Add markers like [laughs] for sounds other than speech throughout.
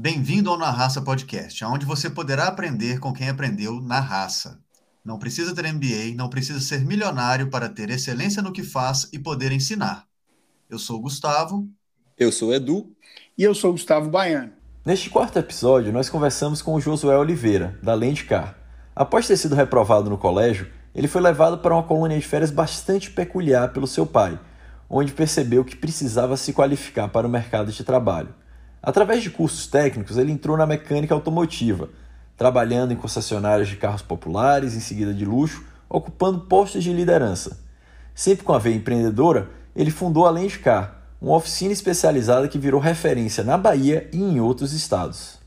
Bem-vindo ao Na Raça Podcast, onde você poderá aprender com quem aprendeu na raça. Não precisa ter MBA, não precisa ser milionário para ter excelência no que faz e poder ensinar. Eu sou o Gustavo. Eu sou o Edu. E eu sou o Gustavo Baiano. Neste quarto episódio, nós conversamos com o Josué Oliveira, da Lendcar. Após ter sido reprovado no colégio, ele foi levado para uma colônia de férias bastante peculiar pelo seu pai, onde percebeu que precisava se qualificar para o mercado de trabalho. Através de cursos técnicos, ele entrou na mecânica automotiva, trabalhando em concessionárias de carros populares, em seguida de luxo, ocupando postos de liderança. Sempre com a veia empreendedora, ele fundou a Lendcar, uma oficina especializada que virou referência na Bahia e em outros estados.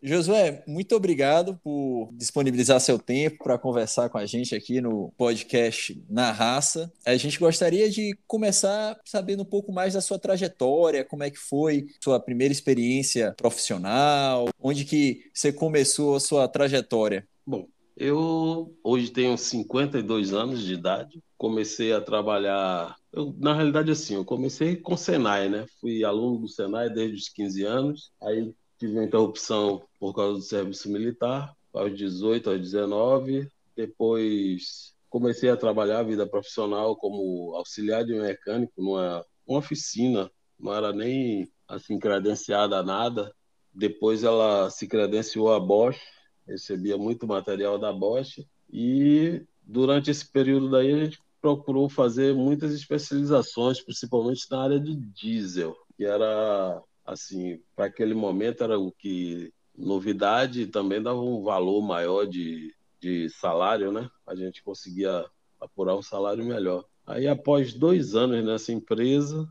Josué, muito obrigado por disponibilizar seu tempo para conversar com a gente aqui no podcast Na Raça. A gente gostaria de começar sabendo um pouco mais da sua trajetória, como é que foi sua primeira experiência profissional, onde que você começou a sua trajetória. Bom, eu hoje tenho 52 anos de idade. Comecei a trabalhar, eu, na realidade assim, eu comecei com o Senai, né? Fui aluno do Senai desde os 15 anos. Aí tive interrupção por causa do serviço militar, aos 18, aos 19. Depois comecei a trabalhar a vida profissional como auxiliar de mecânico numa uma oficina, não era nem assim credenciada a nada. Depois ela se credenciou a Bosch, recebia muito material da Bosch e durante esse período daí a gente procurou fazer muitas especializações, principalmente na área de diesel, que era assim, para aquele momento era o que novidade também dava um valor maior de, de salário, né? A gente conseguia apurar um salário melhor. Aí, após dois anos nessa empresa,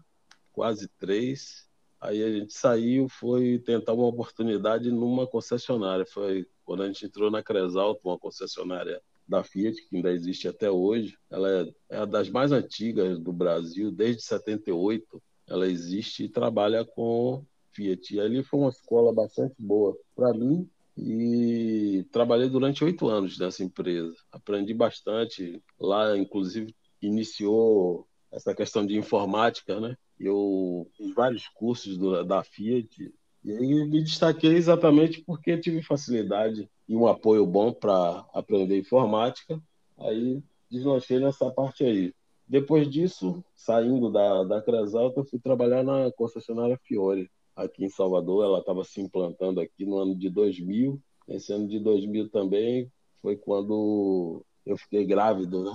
quase três, aí a gente saiu, foi tentar uma oportunidade numa concessionária. Foi quando a gente entrou na Cresalto, uma concessionária da Fiat, que ainda existe até hoje. Ela é, é das mais antigas do Brasil, desde 78 ela existe e trabalha com Fiat. E ali foi uma escola bastante boa para mim e trabalhei durante oito anos nessa empresa. Aprendi bastante. Lá, inclusive, iniciou essa questão de informática, né? Eu fiz vários cursos do, da Fiat e aí me destaquei exatamente porque tive facilidade e um apoio bom para aprender informática. Aí deslanchei nessa parte aí. Depois disso, saindo da, da Cresalta, eu fui trabalhar na concessionária Fiore, aqui em Salvador. Ela estava se implantando aqui no ano de 2000. Esse ano de 2000 também foi quando eu fiquei grávido, né?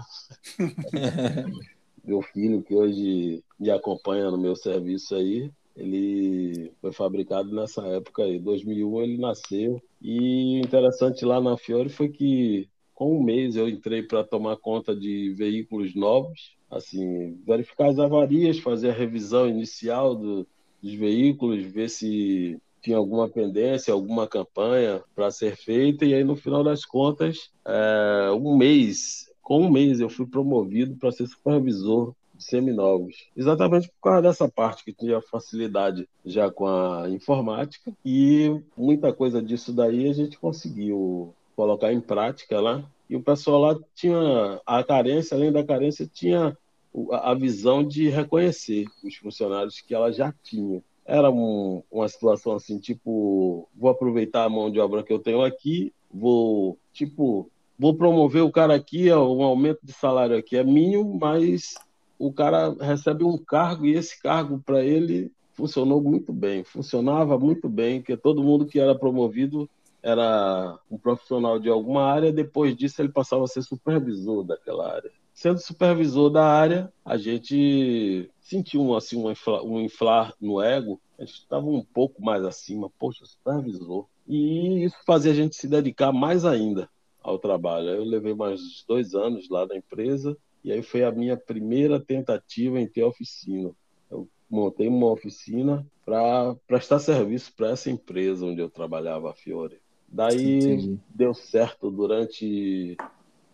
[laughs] meu filho, que hoje me acompanha no meu serviço aí, ele foi fabricado nessa época aí. 2001 ele nasceu. E interessante lá na Fiore foi que com um mês eu entrei para tomar conta de veículos novos assim, verificar as avarias, fazer a revisão inicial do, dos veículos, ver se tinha alguma pendência, alguma campanha para ser feita, e aí no final das contas, é, um mês, com um mês eu fui promovido para ser supervisor de seminovos, exatamente por causa dessa parte que tinha facilidade já com a informática, e muita coisa disso daí a gente conseguiu colocar em prática lá, e o pessoal lá tinha a carência, além da carência, tinha a visão de reconhecer os funcionários que ela já tinha. Era um, uma situação assim, tipo, vou aproveitar a mão de obra que eu tenho aqui, vou, tipo, vou promover o cara aqui, um aumento de salário aqui é mínimo, mas o cara recebe um cargo e esse cargo para ele funcionou muito bem, funcionava muito bem, porque todo mundo que era promovido era um profissional de alguma área, depois disso ele passava a ser supervisor daquela área sendo supervisor da área, a gente sentiu assim, um, inflar, um inflar no ego, a gente estava um pouco mais acima, poxa, supervisor. E isso fazia a gente se dedicar mais ainda ao trabalho. Eu levei mais dois anos lá na empresa, e aí foi a minha primeira tentativa em ter oficina. Eu montei uma oficina para prestar serviço para essa empresa onde eu trabalhava, a Fiore. Daí Entendi. deu certo durante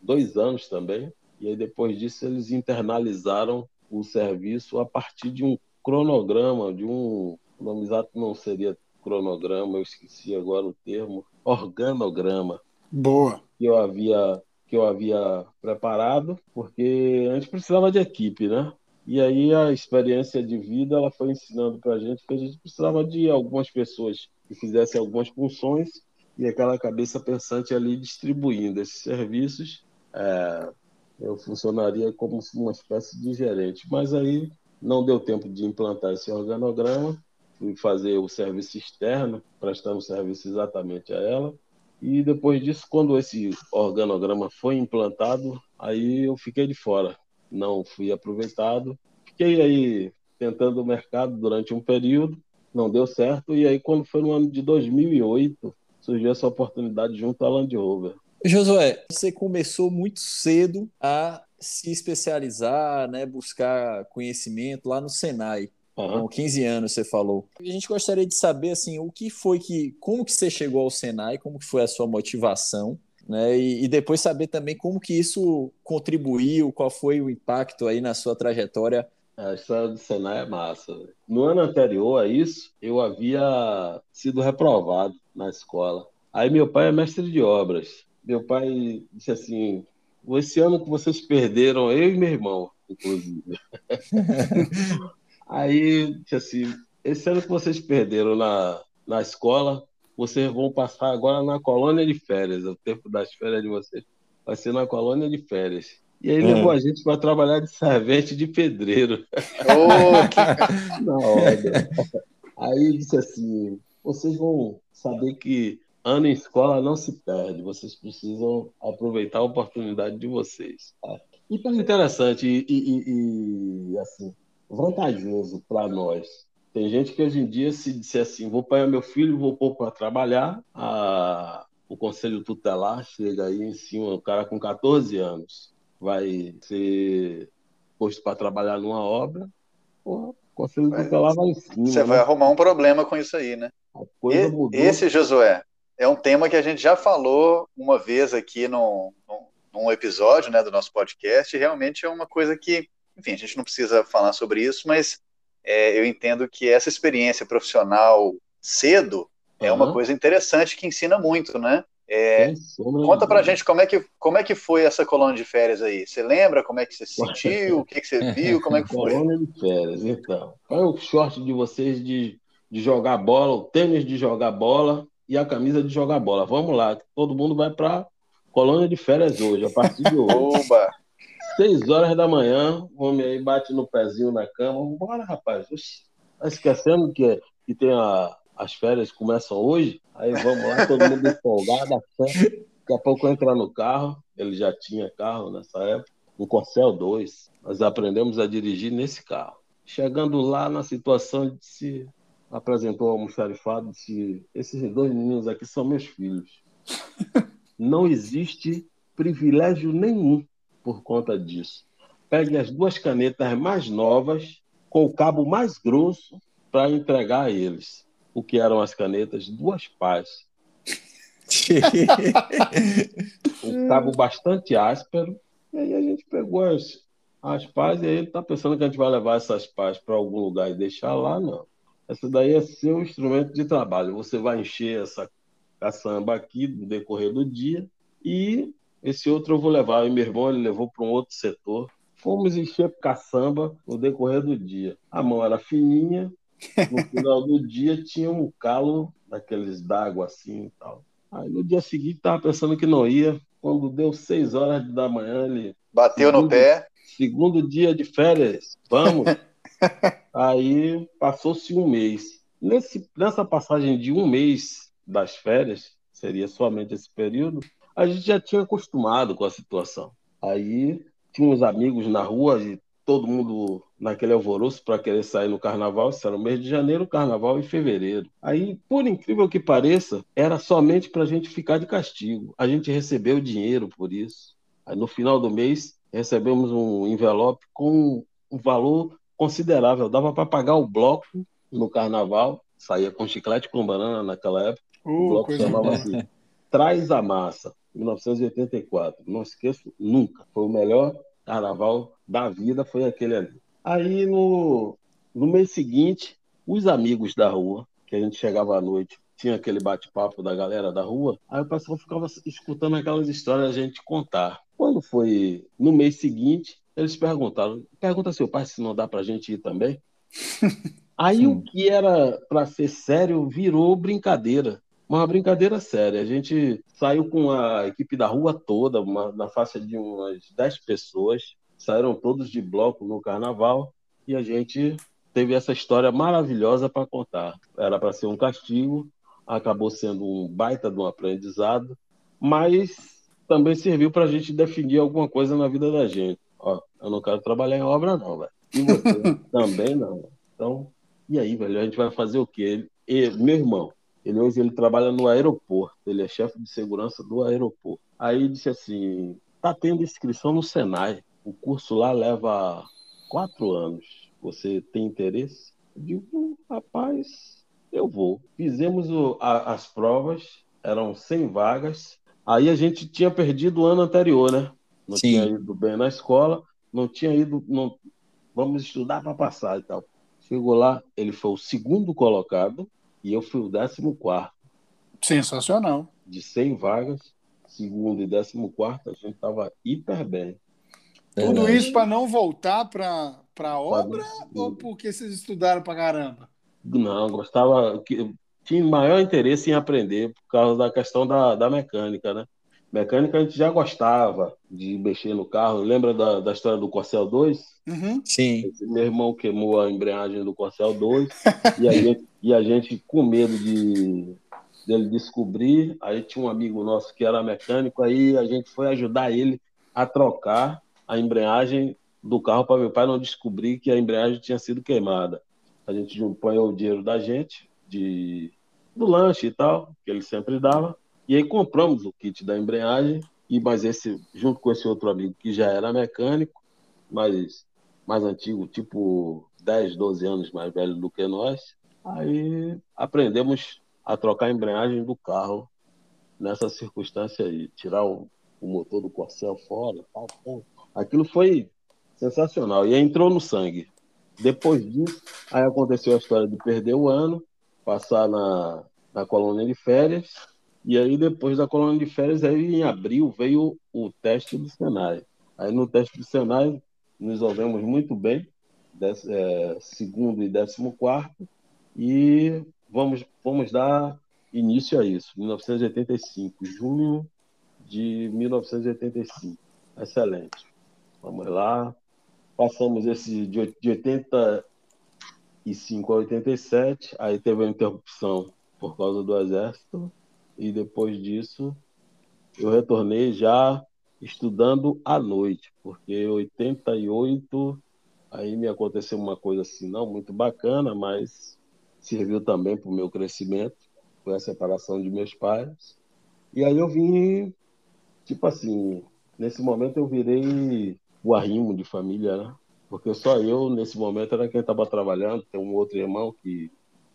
dois anos também. E aí depois disso eles internalizaram o serviço a partir de um cronograma, de um, o nome exato não seria cronograma, eu esqueci agora o termo, organograma. Boa. Que eu havia que eu havia preparado, porque a gente precisava de equipe, né? E aí a experiência de vida ela foi ensinando para a gente que a gente precisava de algumas pessoas que fizesse algumas funções e aquela cabeça pensante ali distribuindo esses serviços. É, eu funcionaria como uma espécie de gerente, mas aí não deu tempo de implantar esse organograma, fui fazer o serviço externo, prestando serviço exatamente a ela, e depois disso, quando esse organograma foi implantado, aí eu fiquei de fora, não fui aproveitado. Fiquei aí tentando o mercado durante um período, não deu certo, e aí quando foi no ano de 2008, surgiu essa oportunidade junto à Land Rover. Josué, você começou muito cedo a se especializar, né, buscar conhecimento lá no Senai. Uhum. Com 15 anos, você falou. A gente gostaria de saber, assim, o que foi que... Como que você chegou ao Senai? Como que foi a sua motivação? Né? E, e, depois saber também como que isso contribuiu, qual foi o impacto aí na sua trajetória. A história do Senai é massa. No ano anterior a isso, eu havia sido reprovado na escola. Aí meu pai é mestre de obras. Meu pai disse assim: esse ano que vocês perderam, eu e meu irmão, inclusive. [laughs] Aí disse assim: esse ano que vocês perderam na, na escola, vocês vão passar agora na colônia de férias. O tempo das férias de vocês vai ser na colônia de férias. E aí levou a gente para trabalhar de servente de pedreiro. Oh, que... [laughs] na hora. Aí disse assim: vocês vão saber que ano em escola não se perde, vocês precisam aproveitar a oportunidade de vocês. Tá? E foi interessante e, e, e assim, vantajoso para nós. Tem gente que hoje em dia se disser assim, vou pagar meu filho, vou pôr para trabalhar, a, o conselho tutelar chega aí em cima, o cara com 14 anos vai ser posto para trabalhar numa obra, porra, conselho tutelar vai em cima. Você né? vai arrumar um problema com isso aí, né? E, esse, Josué, é um tema que a gente já falou uma vez aqui no, num episódio né, do nosso podcast, e realmente é uma coisa que, enfim, a gente não precisa falar sobre isso, mas é, eu entendo que essa experiência profissional cedo é uma coisa interessante que ensina muito, né? É, conta pra gente como é, que, como é que foi essa colônia de férias aí. Você lembra como é que você se sentiu? o que, que você viu? Como é que foi? Colônia de férias, então. Qual é o short de vocês de, de jogar bola, o tênis de jogar bola e a camisa de jogar bola. Vamos lá, todo mundo vai para colônia de férias hoje, a partir de hoje. Oba! Seis horas da manhã, o homem aí bate no pezinho na cama. Bora, rapaz. Oxi, tá esquecendo que, que tem a, as férias começam hoje? Aí vamos lá, todo mundo empolgado, daqui a pouco entra no carro. Ele já tinha carro nessa época, um Corcel 2. Nós aprendemos a dirigir nesse carro. Chegando lá na situação de se apresentou ao almoxarifado disse: Esses dois meninos aqui são meus filhos. Não existe privilégio nenhum por conta disso. Pegue as duas canetas mais novas, com o cabo mais grosso, para entregar a eles. O que eram as canetas? Duas pás. [laughs] um cabo bastante áspero. E aí a gente pegou as, as pás e aí ele está pensando que a gente vai levar essas pás para algum lugar e deixar lá, não. Essa daí é seu instrumento de trabalho. Você vai encher essa caçamba aqui no decorrer do dia e esse outro eu vou levar. E meu irmão ele levou para um outro setor. Fomos encher caçamba no decorrer do dia. A mão era fininha, no final do dia tinha um calo daqueles d'água assim e tal. Aí no dia seguinte tava pensando que não ia. Quando deu seis horas da manhã, ele. Bateu segundo, no pé. Segundo dia de férias, vamos. [laughs] Aí passou-se um mês. Nesse, nessa passagem de um mês das férias, seria somente esse período, a gente já tinha acostumado com a situação. Aí tinha uns amigos na rua e todo mundo naquele alvoroço para querer sair no carnaval. Isso era o mês de janeiro, carnaval em fevereiro. Aí, por incrível que pareça, era somente para a gente ficar de castigo. A gente recebeu dinheiro por isso. Aí, no final do mês, recebemos um envelope com um valor considerável. Dava para pagar o bloco no carnaval, saía com chiclete com banana naquela época. Uh, o bloco chamava assim: Traz a Massa, 1984. Não esqueço nunca. Foi o melhor carnaval da vida, foi aquele ali. Aí no, no mês seguinte, os amigos da rua, que a gente chegava à noite, tinha aquele bate-papo da galera da rua, aí o pessoal ficava escutando aquelas histórias a gente contar. Quando foi no mês seguinte, eles perguntaram: pergunta seu pai se não dá para a gente ir também. [laughs] Aí Sim. o que era para ser sério virou brincadeira. Uma brincadeira séria. A gente saiu com a equipe da rua toda, uma, na faixa de umas 10 pessoas. Saíram todos de bloco no carnaval e a gente teve essa história maravilhosa para contar. Era para ser um castigo, acabou sendo um baita de um aprendizado, mas também serviu para a gente definir alguma coisa na vida da gente. Ó, eu não quero trabalhar em obra, não, velho. E você? [laughs] também não. Então, e aí, velho, a gente vai fazer o quê? Ele- meu irmão, ele hoje ele trabalha no aeroporto, ele é chefe de segurança do aeroporto. Aí disse assim: tá tendo inscrição no Senai. O curso lá leva quatro anos. Você tem interesse? Eu digo, rapaz, eu vou. Fizemos o- a- as provas, eram 100 vagas. Aí a gente tinha perdido o ano anterior, né? Não Sim. tinha ido bem na escola, não tinha ido. Não... Vamos estudar para passar e tal. Chegou lá, ele foi o segundo colocado e eu fui o décimo quarto. Sensacional. De 100 vagas, segundo e décimo quarto, a gente estava hiper bem. Tudo Verdade. isso para não voltar para a obra Sabe? ou porque vocês estudaram para caramba? Não, gostava, tinha maior interesse em aprender por causa da questão da, da mecânica, né? Mecânica a gente já gostava de mexer no carro. Lembra da, da história do Corcel 2? Uhum. Sim. Esse Meu irmão queimou a embreagem do Corcel 2 [laughs] e a gente, e a gente com medo de dele descobrir. Aí tinha um amigo nosso que era mecânico, aí a gente foi ajudar ele a trocar a embreagem do carro para meu pai não descobrir que a embreagem tinha sido queimada. A gente juntou o dinheiro da gente, de, do lanche e tal, que ele sempre dava, e aí compramos o kit da embreagem, e mas esse, junto com esse outro amigo que já era mecânico, mas mais antigo, tipo 10, 12 anos mais velho do que nós, aí aprendemos a trocar a embreagem do carro nessa circunstância aí, tirar o, o motor do Corcel fora, tal, tal. Aquilo foi sensacional e entrou no sangue. Depois disso, aí aconteceu a história de perder o ano, passar na, na colônia de férias, e aí depois da colônia de férias, aí em abril veio o teste do Senai. Aí no teste do Senai, nos resolvemos muito bem, é, segundo e décimo quarto, e vamos, vamos dar início a isso, 1985, junho de 1985. Excelente. Vamos lá. Passamos esse de de 85 a 87, aí teve uma interrupção por causa do exército, e depois disso eu retornei já estudando à noite, porque em 88 aí me aconteceu uma coisa assim, não muito bacana, mas serviu também para o meu crescimento, foi a separação de meus pais. E aí eu vim, tipo assim, nesse momento eu virei o arrimo de família, né? Porque só eu, nesse momento, era quem estava trabalhando. Tem um outro irmão que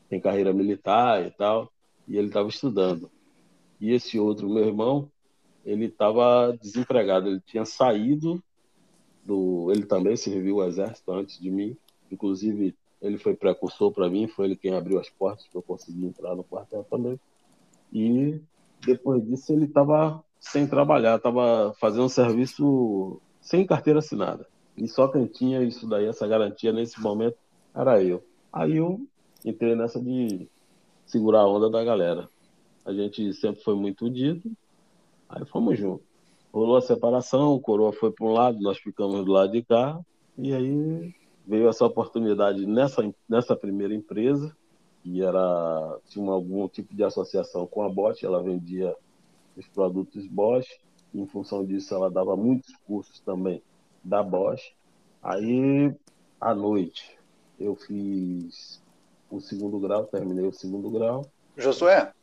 tem carreira militar e tal, e ele estava estudando. E esse outro, meu irmão, ele estava desempregado. Ele tinha saído do. Ele também serviu o exército antes de mim. Inclusive, ele foi precursor para mim, foi ele quem abriu as portas para eu conseguir entrar no quartel também. E depois disso, ele estava sem trabalhar, estava fazendo serviço sem carteira assinada. E só quem tinha isso daí, essa garantia nesse momento, era eu. Aí eu entrei nessa de segurar a onda da galera. A gente sempre foi muito unido, aí fomos juntos. Rolou a separação, o Coroa foi para um lado, nós ficamos do lado de cá, e aí veio essa oportunidade nessa, nessa primeira empresa, que era, tinha algum tipo de associação com a Bosch, ela vendia os produtos Bosch, em função disso ela dava muitos cursos também da Bosch. Aí, à noite, eu fiz o segundo grau, terminei o segundo grau. Josué,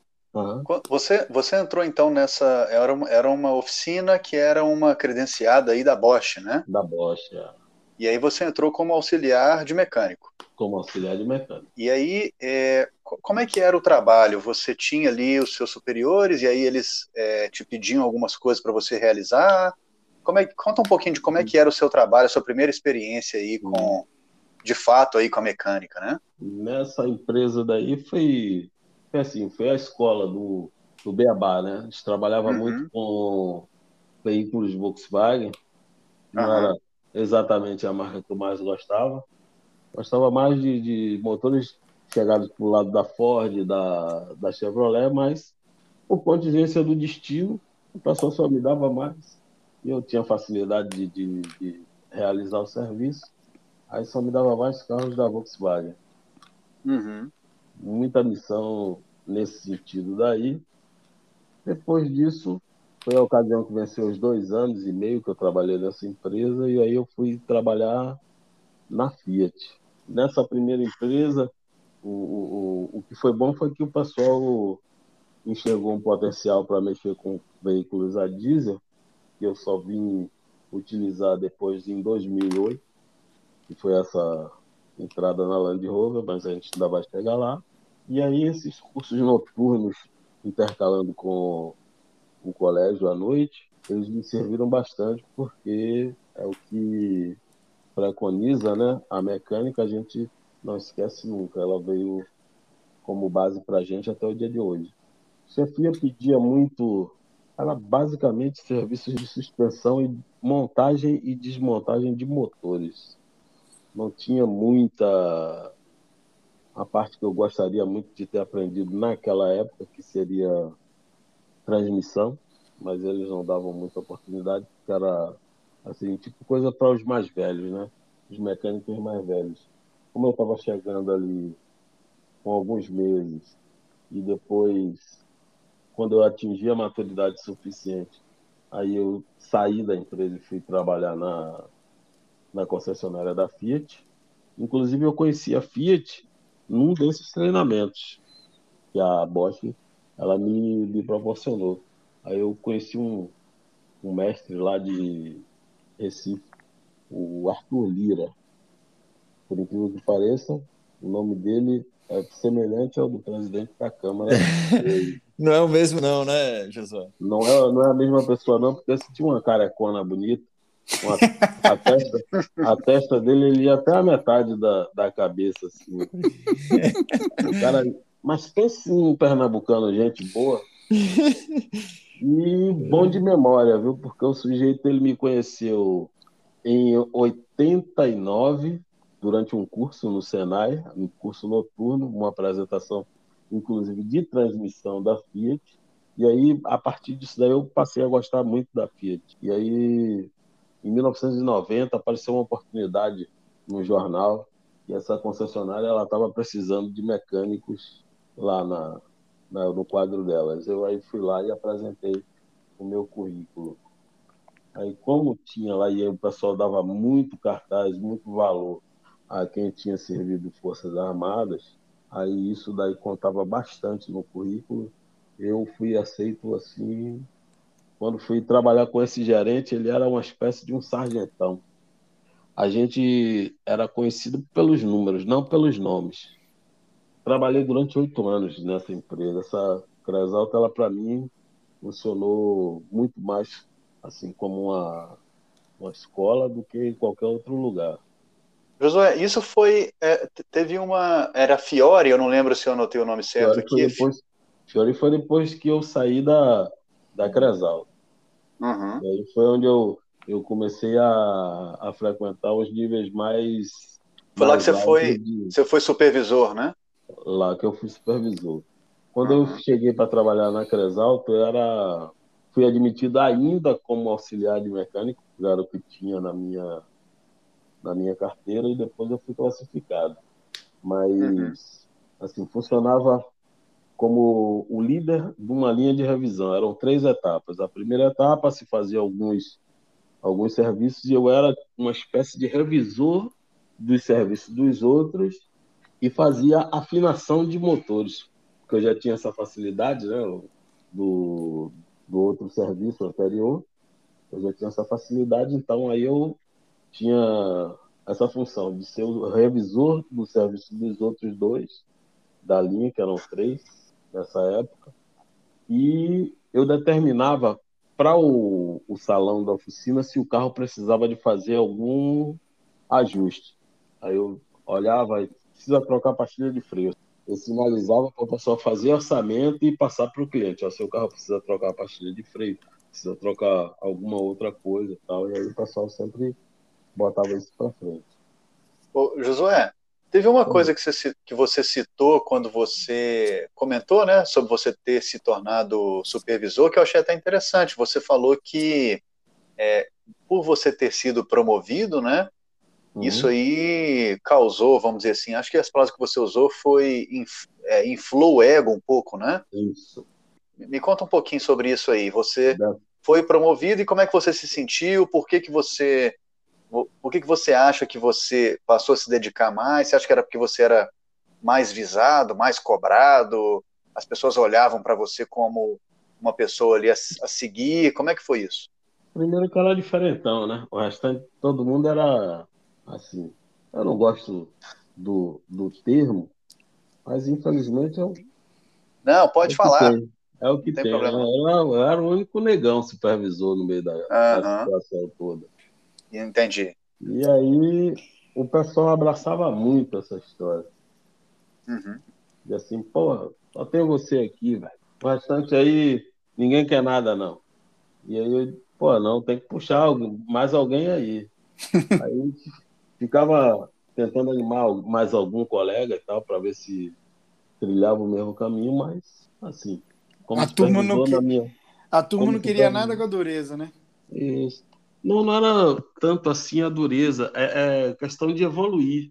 Qu- Você, você entrou então nessa. Era uma, era uma oficina que era uma credenciada aí da Bosch, né? Da Bosch, é, E aí você entrou como auxiliar de mecânico. como auxiliar de mecânico. E aí, é, co- como é que era o trabalho? Você tinha ali os seus superiores e aí eles é, te pediam algumas coisas para você realizar? Como é, conta um pouquinho de como é que era o seu trabalho, a sua primeira experiência aí com, de fato aí com a mecânica, né? Nessa empresa daí foi, foi assim, foi a escola do, do Beabá, né? A gente trabalhava Uhum. muito com veículos Volkswagen, não Aham. era exatamente a marca que eu mais gostava, Gostava mais de, de motores chegados para o lado da Ford, da, da Chevrolet, mas por contingência do destino, o pessoal só me dava mais. E eu tinha facilidade de, de, de realizar o serviço, aí só me dava mais carros da Volkswagen. Uhum. Muita missão nesse sentido daí. Depois disso, foi a ocasião que venceu os dois anos e meio que eu trabalhei nessa empresa, e aí eu fui trabalhar na Fiat. Nessa primeira empresa, o, o, o que foi bom foi que o pessoal enxergou um potencial para mexer com veículos a diesel, que eu só vim utilizar depois em 2008, que foi essa entrada na Land Rover, mas a gente ainda vai chegar lá. E aí esses cursos noturnos, intercalando com o colégio à noite, eles me serviram bastante, porque é o que preconiza né, a mecânica, a gente não esquece nunca. Ela veio como base para a gente até o dia de hoje. Chefia pedia muito, era basicamente serviços de suspensão e montagem e desmontagem de motores. Não tinha muita a parte que eu gostaria muito de ter aprendido naquela época, que seria transmissão, mas eles não davam muita oportunidade, porque era assim, tipo coisa para os mais velhos, né? Os mecânicos mais velhos. Como eu estava chegando ali com alguns meses e depois, quando eu atingi a maturidade suficiente, aí eu saí da empresa e fui trabalhar na, na concessionária da Fiat. Inclusive, eu conheci a Fiat num desses treinamentos que a Bosch ela me, me proporcionou. Aí eu conheci um, um mestre lá de Recife, o Arthur Lira. Por incrível que pareça, o nome dele é semelhante ao do presidente da Câmara. [laughs] não é o mesmo não, né, Josué? Não é, não é a mesma pessoa não, porque esse tinha uma carecona bonita. A, testa, a testa dele ele ia até a metade da, da cabeça. Assim. Cara, mas pense um pernambucano, gente boa. E bom de memória, viu? Porque o sujeito ele me conheceu em 89, durante um curso no Senai, um curso noturno, uma apresentação, inclusive, de transmissão da Fiat. E aí, a partir disso daí, eu passei a gostar muito da Fiat. E aí, em 1990, apareceu uma oportunidade no jornal e essa concessionária ela estava precisando de mecânicos lá na, na, no quadro delas. Eu aí fui lá e apresentei o meu currículo. Aí, como tinha lá, e o pessoal dava muito cartaz, muito valor a quem tinha servido Forças Armadas, aí isso daí contava bastante no currículo. Eu fui aceito assim. Quando fui trabalhar com esse gerente, ele era uma espécie de um sargentão. A gente era conhecido pelos números, não pelos nomes. Trabalhei durante oito anos nessa empresa. Essa Cresalta, ela para mim funcionou muito mais assim como uma, uma escola do que em qualquer outro lugar. Josué, isso foi. É, teve uma. Era Fiore, eu não lembro se eu anotei o nome certo Fiore aqui. Foi depois, Fiore foi depois que eu saí da, da Cresal. Uhum. aí foi onde eu, eu comecei a, a frequentar os níveis mais. Foi lá que você foi, de... você foi supervisor, né? Lá que eu fui supervisor. Quando uhum. eu cheguei para trabalhar na Cresalto, eu era fui admitido ainda como auxiliar de mecânico, que era o que tinha na minha na minha carteira e depois eu fui classificado. Mas uhum. assim, funcionava como o líder de uma linha de revisão. Eram três etapas. A primeira etapa se fazia alguns alguns serviços e eu era uma espécie de revisor dos serviços dos outros e fazia afinação de motores porque eu já tinha essa facilidade, né, do, do outro serviço anterior, eu já tinha essa facilidade, então aí eu tinha essa função de ser o revisor do serviço dos outros dois, da linha, que eram três nessa época, e eu determinava para o, o salão da oficina se o carro precisava de fazer algum ajuste. Aí eu olhava, precisa trocar a pastilha de freio eu sinalizava para o pessoal fazer orçamento e passar para o cliente. O seu carro precisa trocar a pastilha de freio, precisa trocar alguma outra coisa e tal. E aí o pessoal sempre botava isso para frente. Ô, Josué, Teve uma coisa que você, que você citou quando você comentou, né, sobre você ter se tornado supervisor, que eu achei até interessante. Você falou que é, por você ter sido promovido, né, uhum. isso aí causou, vamos dizer assim, acho que as palavras que você usou foi é, inflou o ego um pouco, né? Isso. Me conta um pouquinho sobre isso aí. Você foi promovido e como é que você se sentiu? Por que que você por que, que você acha que você passou a se dedicar mais? Você acha que era porque você era mais visado, mais cobrado? As pessoas olhavam para você como uma pessoa ali a, a, seguir? Como é que foi isso? Primeiro que era diferentão, né? O restante, todo mundo era assim. Eu não gosto do, do termo, mas infelizmente eu. Não, pode é falar. Tem. É o que tem. tem. Eu, eu, era o único negão supervisor no meio da, uhum. da situação toda. Entendi. E aí o pessoal abraçava muito essa história. Uhum. E assim, pô, só tem você aqui, velho. O restante aí, ninguém quer nada, não. E aí eu, pô, não, tem que puxar mais alguém aí. [laughs] aí ficava tentando animar mais algum colega e tal, para ver se trilhava o mesmo caminho, mas assim, como a turma não, que... minha... a turma não queria nada com a dureza, né? Isso. Não, não era tanto assim a dureza, é, é questão de evoluir.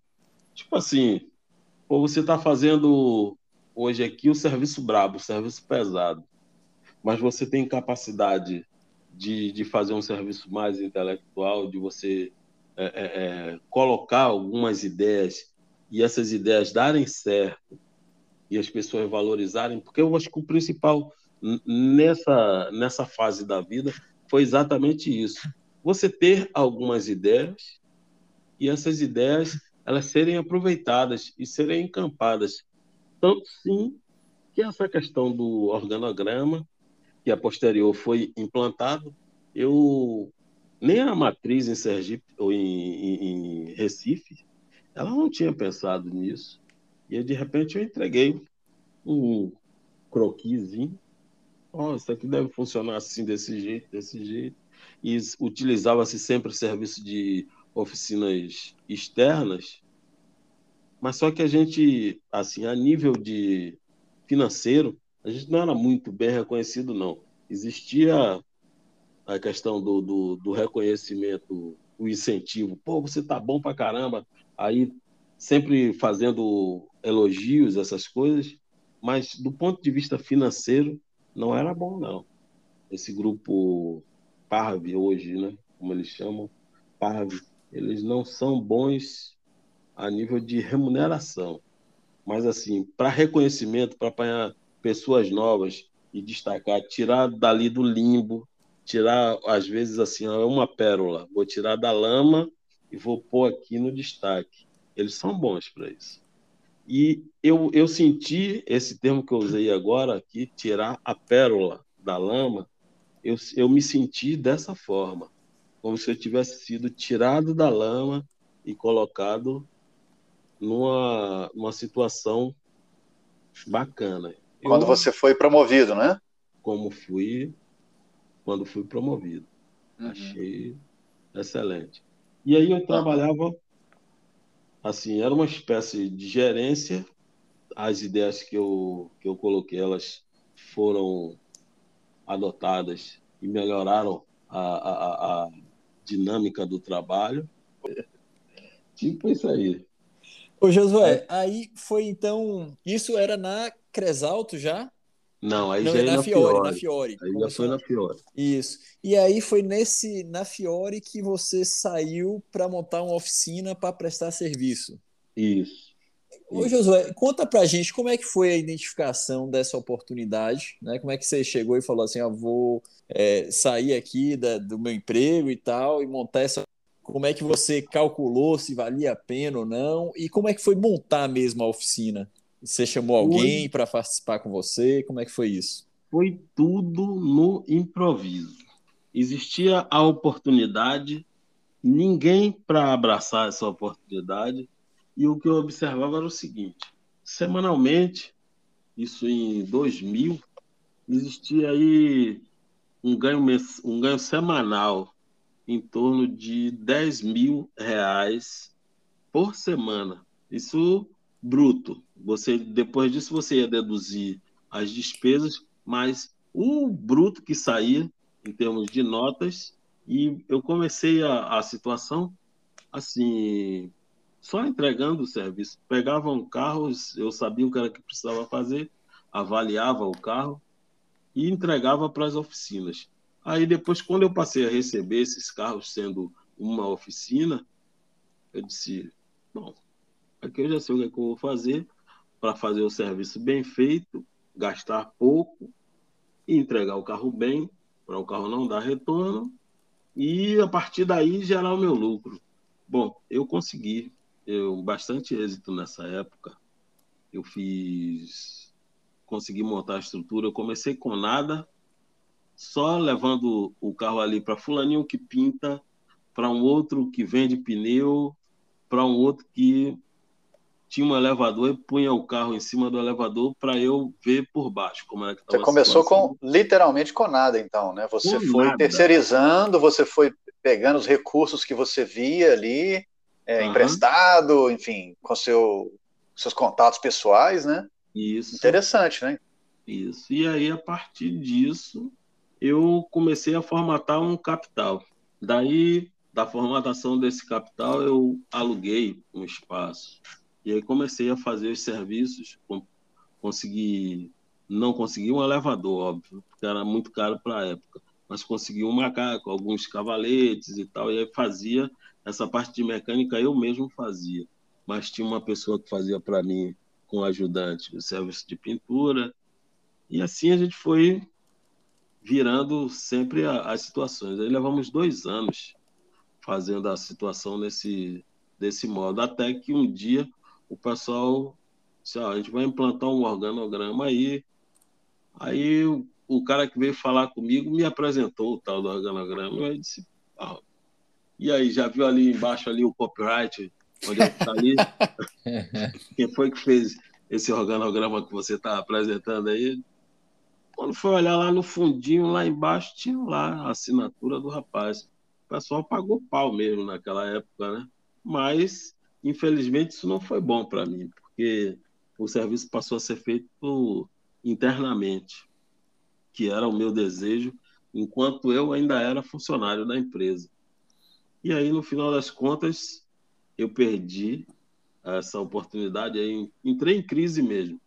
Tipo assim, pô, você está fazendo hoje aqui o serviço brabo, o serviço pesado, mas você tem capacidade de, de fazer um serviço mais intelectual, de você é, é, é colocar algumas ideias e essas ideias darem certo e as pessoas valorizarem, porque eu acho que o principal nessa, nessa fase da vida foi exatamente isso você ter algumas ideias e essas ideias elas serem aproveitadas e serem encampadas. Tanto sim que essa questão do organograma, que a posterior foi implantado, eu nem a matriz em Sergipe ou em, em, em Recife, ela não tinha pensado nisso. E de repente eu entreguei um croquisinho. Oh, isso aqui deve funcionar assim, desse jeito, desse jeito e utilizava-se sempre o serviço de oficinas externas, mas só que a gente, assim, a nível de financeiro, a gente não era muito bem reconhecido, não. Existia a questão do, do, do reconhecimento, o incentivo. Pô, você tá bom pra caramba. Aí, sempre fazendo elogios, essas coisas, mas do ponto de vista financeiro, não era bom, não. Esse grupo PARV hoje, né? Como eles chamam, PARV, eles não são bons a nível de remuneração. Mas, assim, para reconhecimento, para apanhar pessoas novas e destacar, tirar dali do limbo, tirar, às vezes, assim, é uma pérola, vou tirar da lama e vou pôr aqui no destaque. Eles são bons para isso. E eu, eu senti esse termo que eu usei agora aqui, tirar a pérola da lama, eu, eu me senti dessa forma, como se eu tivesse sido tirado da lama e colocado numa, numa situação bacana. Quando eu, você foi promovido, né? Como fui quando fui promovido. Uhum. Achei excelente. E aí eu trabalhava assim, era uma espécie de gerência. As ideias que eu, que eu coloquei, elas foram adotadas e melhoraram a, a, a dinâmica do trabalho. Tipo isso aí. Ô Josué, é. aí foi então. Isso era na Cresalto já? Não, aí Não, já é na Fiore, Fiore. Na Fiore. Aí já foi na Fiore. Isso. E aí foi nesse na Fiore que você saiu para montar uma oficina para prestar serviço. Isso. Ô, Josué, conta pra gente como é que foi a identificação dessa oportunidade, né? Como é que você chegou e falou assim, ah, vou é, sair aqui da, do meu emprego e tal, e montar essa. Como é que você calculou se valia a pena ou não? E como é que foi montar mesmo a oficina? Você chamou alguém para participar com você? Como é que foi isso? Foi tudo no improviso. Existia a oportunidade, ninguém para abraçar essa oportunidade e o que eu observava era o seguinte: semanalmente, isso em 2000, existia aí um ganho, um ganho semanal em torno de 10 mil reais por semana. Isso bruto. Você depois disso você ia deduzir as despesas, mas o bruto que saía em termos de notas e eu comecei a, a situação assim só entregando o serviço. Pegavam carros, eu sabia o que era que precisava fazer, avaliava o carro e entregava para as oficinas. Aí depois, quando eu passei a receber esses carros sendo uma oficina, eu disse, bom, aqui eu já sei o que, é que eu vou fazer para fazer o serviço bem feito, gastar pouco e entregar o carro bem, para o carro não dar retorno e a partir daí gerar o meu lucro. Bom, eu consegui eu bastante êxito nessa época. Eu fiz, consegui montar a estrutura. Eu comecei com nada, só levando o carro ali para fulaninho que pinta, para um outro que vende pneu, para um outro que tinha um elevador e punha o carro em cima do elevador para eu ver por baixo como era que Você começou com literalmente com nada, então, né? Você com foi nada. terceirizando, você foi pegando os recursos que você via ali é, uhum. emprestado, enfim, com seu, seus contatos pessoais, né? Isso. Interessante, né? Isso. E aí, a partir disso, eu comecei a formatar um capital. Daí, da formatação desse capital, eu aluguei um espaço. E aí comecei a fazer os serviços, consegui, não consegui um elevador, óbvio, porque era muito caro para a época, mas consegui um macaco, alguns cavaletes e tal, e aí fazia essa parte de mecânica eu mesmo fazia, mas tinha uma pessoa que fazia para mim com ajudante o serviço de pintura. E assim a gente foi virando sempre as situações. Aí levamos dois anos fazendo a situação nesse desse modo, até que um dia o pessoal disse, ah, a gente vai implantar um organograma aí. Aí o, o, cara que veio falar comigo me apresentou o tal do organograma. Eu disse, ah, e aí, já viu ali embaixo ali o copyright? Onde está ali? [laughs] Quem foi que fez esse organograma que você está apresentando aí? Quando foi olhar lá no fundinho, lá embaixo, tinha lá a assinatura do rapaz. O pessoal pagou pau mesmo naquela época, né? Mas, infelizmente, isso não foi bom para mim, porque o serviço passou a ser feito internamente, que era o meu desejo, enquanto eu ainda era funcionário da empresa. E aí, no final das contas, eu perdi essa oportunidade. Aí entrei em crise mesmo.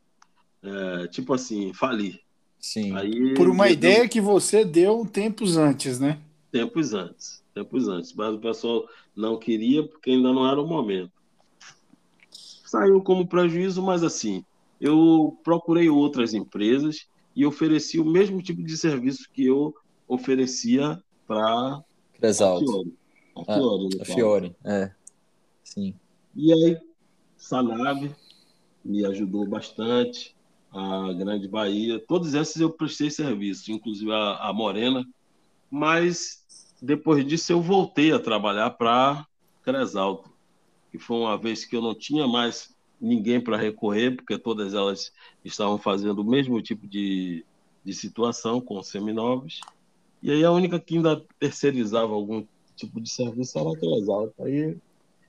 É, tipo assim, fali. Sim. Aí, Por uma ideia que você deu tempos antes, né? Tempos antes. Tempos antes. Mas o pessoal não queria porque ainda não era o momento. Saiu como prejuízo, mas assim, eu procurei outras empresas e ofereci o mesmo tipo de serviço que eu oferecia para Cresalto. A Fiore. Ah, a Fiore, é. Sim. E aí, Sanave me ajudou bastante, a Grande Bahia, todos esses eu prestei serviço, inclusive a, a Morena, mas depois disso eu voltei a trabalhar para Cresalto, que foi uma vez que eu não tinha mais ninguém para recorrer, porque todas elas estavam fazendo o mesmo tipo de, de situação com seminovos, e aí a única que ainda terceirizava algum tipo de serviço era aquelas altas. Aí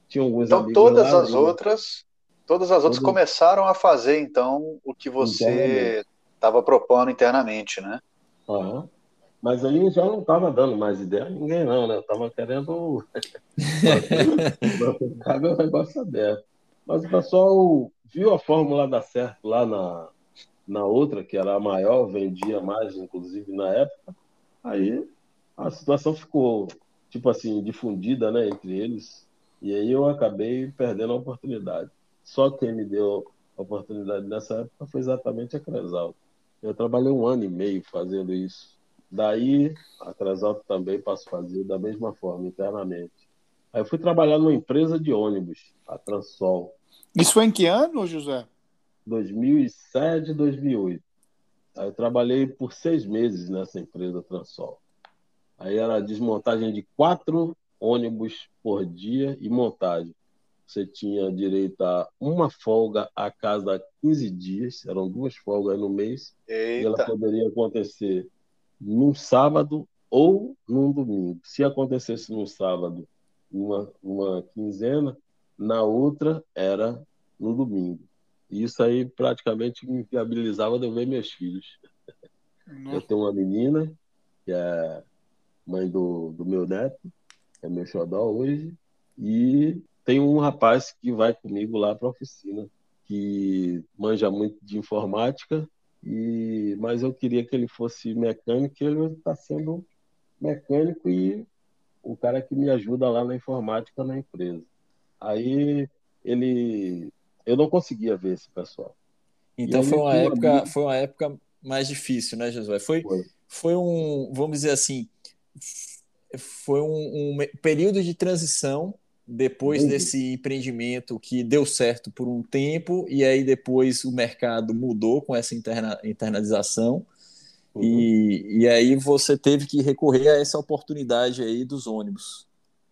tinha alguns Então todas lá, as e... outras, todas as outras começaram a fazer então o que você estava propondo internamente, né? Uhum. Mas aí já não estava dando mais ideia a ninguém, não, né? Eu estava querendo [laughs] [laughs] ficar meu negócio aberto. Mas o pessoal viu a fórmula dar certo lá na, na outra, que era a maior, vendia mais, inclusive, na época. Aí a situação ficou tipo assim, difundida, né, entre eles. E aí eu acabei perdendo a oportunidade. Só quem me deu a oportunidade nessa época foi exatamente a Cresalto. Eu trabalhei um ano e meio fazendo isso. Daí, a Cresalto também passou a fazer da mesma forma, internamente. Aí eu fui trabalhar numa empresa de ônibus, a Transol. Isso foi em que ano, José? 2007, 2008. Aí eu trabalhei por seis meses nessa empresa Transol. Aí era desmontagem de quatro ônibus por dia e montagem. Você tinha direito a uma folga a cada 15 dias, eram duas folgas no mês, Eita. e ela poderia acontecer num sábado ou num domingo. Se acontecesse num sábado, uma, uma quinzena, na outra era no domingo. E isso aí praticamente me viabilizava de eu ver meus filhos. Eu tenho uma menina, que é mãe do, do meu neto, que é meu xodó hoje, e tem um rapaz que vai comigo lá para a oficina, que manja muito de informática, e mas eu queria que ele fosse mecânico, e ele está sendo mecânico e o cara que me ajuda lá na informática na empresa. Aí ele eu não conseguia ver esse pessoal. Então foi uma época, amigo... foi uma época mais difícil, né, Josué? Foi, foi, foi um, vamos dizer assim, foi um, um período de transição depois uhum. desse empreendimento que deu certo por um tempo e aí depois o mercado mudou com essa interna, internalização uhum. e, e aí você teve que recorrer a essa oportunidade aí dos ônibus.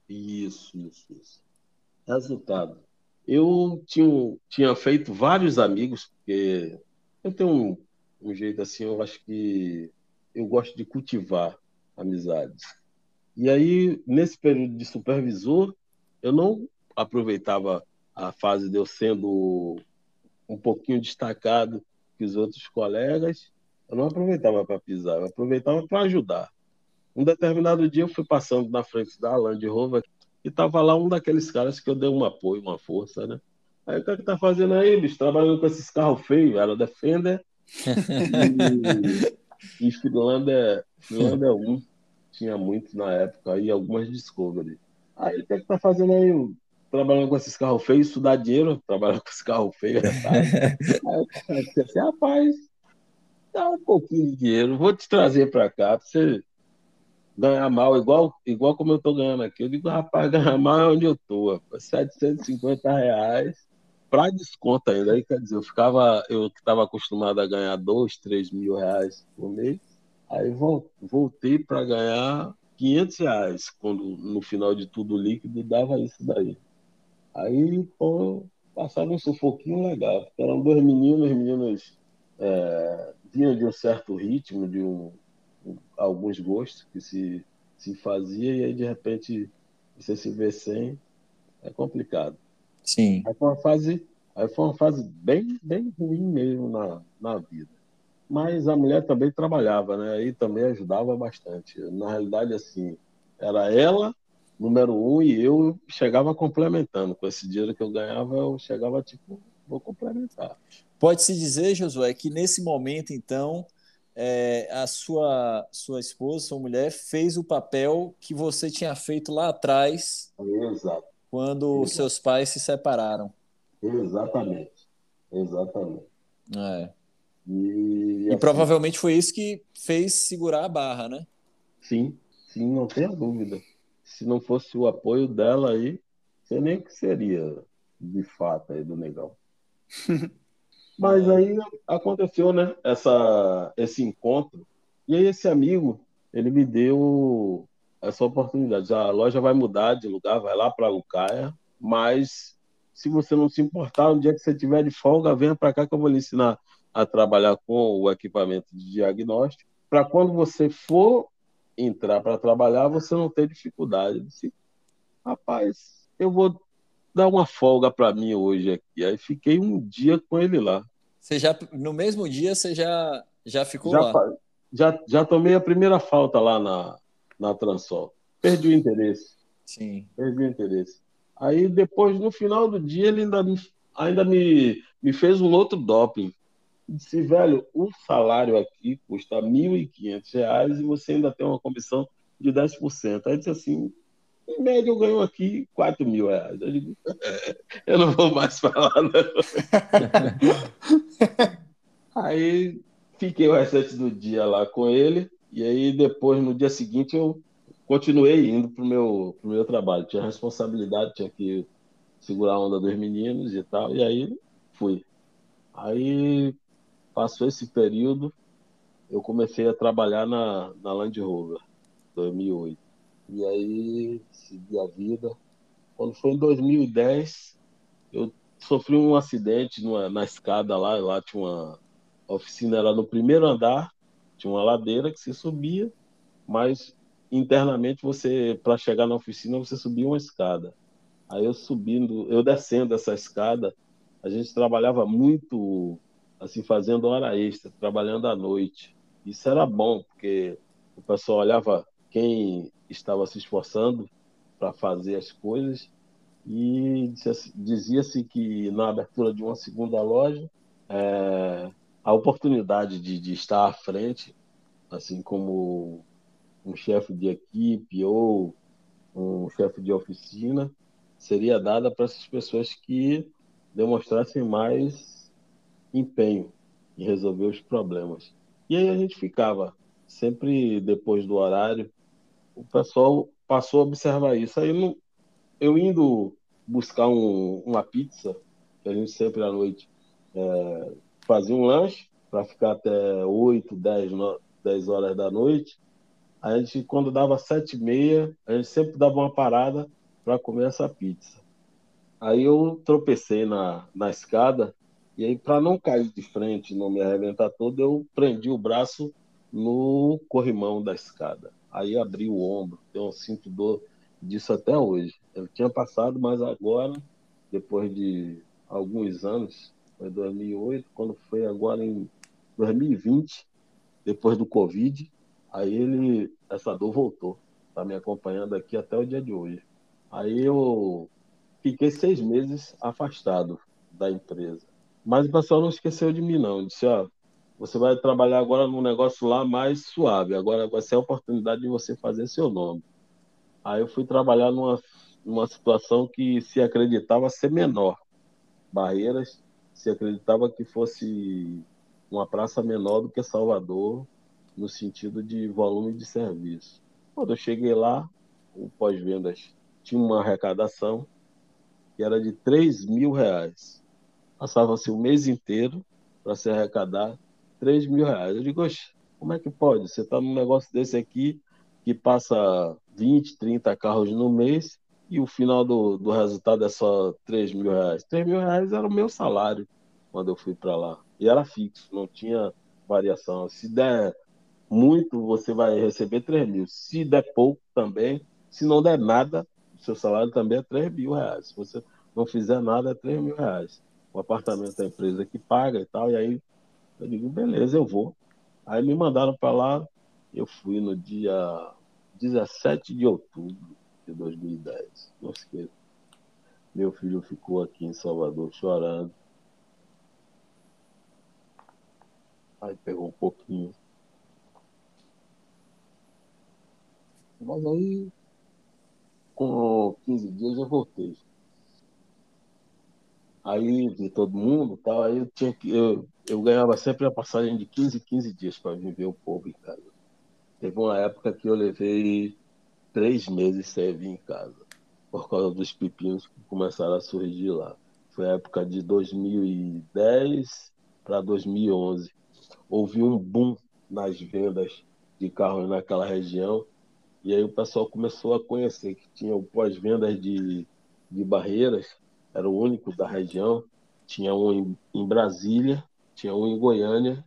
Isso, isso, isso. Resultado. Eu tinha, tinha feito vários amigos, porque eu tenho um, um jeito assim, eu acho que eu gosto de cultivar amizades. E aí, nesse período de supervisor, eu não aproveitava a fase de eu sendo um pouquinho destacado que os outros colegas, eu não aproveitava para pisar, eu aproveitava para ajudar. Um determinado dia eu fui passando na frente da Land Rover e tava lá um daqueles caras que eu dei um apoio, uma força, né? Aí o cara que tá fazendo aí, bicho, trabalhando com esses carros feios, era Defender e, e Finlândia, Finlândia 1, tinha muito na época, e algumas Discovery. Aí o que é que tá fazendo aí? Trabalhando com esses carros feios, estudar dinheiro, [laughs] trabalhando com esse carro feio, né, Aí disse assim, rapaz, dá um pouquinho de dinheiro, vou te trazer para cá, pra você ganhar mal, igual, igual como eu tô ganhando aqui. Eu digo, rapaz, ganhar mal é onde eu tô, 750 reais para desconto ainda. Aí, quer dizer, eu ficava, eu que estava acostumado a ganhar 2, 3 mil reais por mês, aí voltei para ganhar 500 reais, quando no final de tudo líquido dava isso daí. Aí, pô, passaram um sufoquinho legal, porque eram dois meninos, os meninos é, vinham de um certo ritmo, de um, alguns gostos que se, se fazia, e aí de repente você se vê sem, é complicado. Sim. Aí foi uma fase, aí foi uma fase bem, bem ruim mesmo na, na vida. Mas a mulher também trabalhava, né? Aí também ajudava bastante. Na realidade, assim, era ela, número um, e eu chegava complementando. Com esse dinheiro que eu ganhava, eu chegava tipo, vou complementar. Pode-se dizer, Josué, que nesse momento, então, é, a sua, sua esposa, sua mulher, fez o papel que você tinha feito lá atrás, Exato. quando Exato. seus pais se separaram. Exatamente. Exatamente. É. E, assim, e provavelmente foi isso que fez segurar a barra, né? Sim, sim, não tenha dúvida. Se não fosse o apoio dela aí, sei nem o que seria de fato aí do negão. [laughs] Mas aí aconteceu, né? Essa, esse encontro. E aí esse amigo, ele me deu essa oportunidade. A loja vai mudar de lugar, vai lá para Lucaia, mas se você não se importar, um dia que você tiver de folga, venha para cá que eu vou lhe ensinar a trabalhar com o equipamento de diagnóstico, para quando você for entrar para trabalhar, você não ter dificuldade. Eu disse, rapaz, eu vou dar uma folga para mim hoje aqui. Aí fiquei um dia com ele lá. Você já, no mesmo dia, você já, já ficou já, lá? Já, já tomei a primeira falta lá na, na Transol. Perdi o interesse. Sim. Perdi o interesse. Aí depois, no final do dia, ele ainda me, ainda me, me fez um outro doping disse, velho, o salário aqui custa R$ 1.500 e você ainda tem uma comissão de 10%. Aí disse assim, em média eu ganho aqui 4 mil reais. Eu digo, [laughs] eu não vou mais falar, não. [laughs] aí fiquei o restante do dia lá com ele, e aí depois, no dia seguinte, eu continuei indo pro meu, pro meu trabalho. Tinha responsabilidade, tinha que segurar a onda dos meninos e tal, e aí fui. Aí Passou esse período, eu comecei a trabalhar na, na Land Rover, 2008. E aí, segui a vida. Quando foi em 2010, eu sofri um acidente numa, na escada lá, lá tinha uma a oficina era no primeiro andar, tinha uma ladeira que se subia, mas internamente você para chegar na oficina você subia uma escada. Aí eu subindo, eu descendo essa escada, a gente trabalhava muito, assim, fazendo hora extra, trabalhando à noite. Isso era bom, porque o pessoal olhava quem estava se esforçando para fazer as coisas e dizia-se que na abertura de uma segunda loja é, a oportunidade de, de estar à frente, assim como um chefe de equipe ou um chefe de oficina, seria dada para essas pessoas que demonstrassem mais empenho em resolver os problemas. E aí a gente ficava, sempre depois do horário, o pessoal passou a observar isso. Aí eu, eu indo buscar um, uma pizza, que a gente sempre à noite é, fazia um lanche para ficar até 8, 10, 10 horas da noite. A gente, quando dava sete e meia, a gente sempre dava uma parada para comer essa pizza. Aí eu tropecei na, na escada e aí, para não cair de frente, não me arrebentar todo, eu prendi o braço no corrimão da escada. Aí abri o ombro, eu sinto dor disso até hoje. Eu tinha passado, mas agora, depois de alguns anos, foi 2008, quando foi agora em 2020, depois do Covid, aí ele, essa dor voltou, está me acompanhando aqui até o dia de hoje. Aí eu fiquei seis meses afastado da empresa. Mas o pessoal não esqueceu de mim, não. Disse, ó, você vai trabalhar agora num negócio lá mais suave. Agora vai ser a oportunidade de você fazer seu nome. Aí eu fui trabalhar numa, numa situação que se acreditava ser menor. Barreiras, se acreditava que fosse uma praça menor do que Salvador, no sentido de volume de serviço. Quando eu cheguei lá, o pós-vendas tinha uma arrecadação que era de 3 mil reais. Passava-se o mês inteiro para se arrecadar 3 mil reais. Eu digo, como é que pode? Você está num negócio desse aqui que passa 20, 30 carros no mês e o final do, do resultado é só 3 mil reais. 3 mil reais era o meu salário quando eu fui para lá. E era fixo, não tinha variação. Se der muito, você vai receber 3 mil. Se der pouco também, se não der nada, seu salário também é 3 mil reais. Se você não fizer nada, é 3 mil reais. O apartamento da empresa que paga e tal. E aí eu digo, beleza, eu vou. Aí me mandaram para lá. Eu fui no dia 17 de outubro de 2010. Não esqueça. Meu filho ficou aqui em Salvador chorando. Aí pegou um pouquinho. Mas aí, com 15 dias, eu voltei. Aí vi todo mundo tal, aí eu tinha que. Eu, eu ganhava sempre a passagem de 15 15 dias para viver o povo em casa. Teve uma época que eu levei três meses sem vir em casa, por causa dos pepinos que começaram a surgir lá. Foi a época de 2010 para 2011. Houve um boom nas vendas de carros naquela região, e aí o pessoal começou a conhecer que tinha o pós-vendas de, de barreiras, era o único da região. Tinha um em, Brasília, tinha um em Goiânia,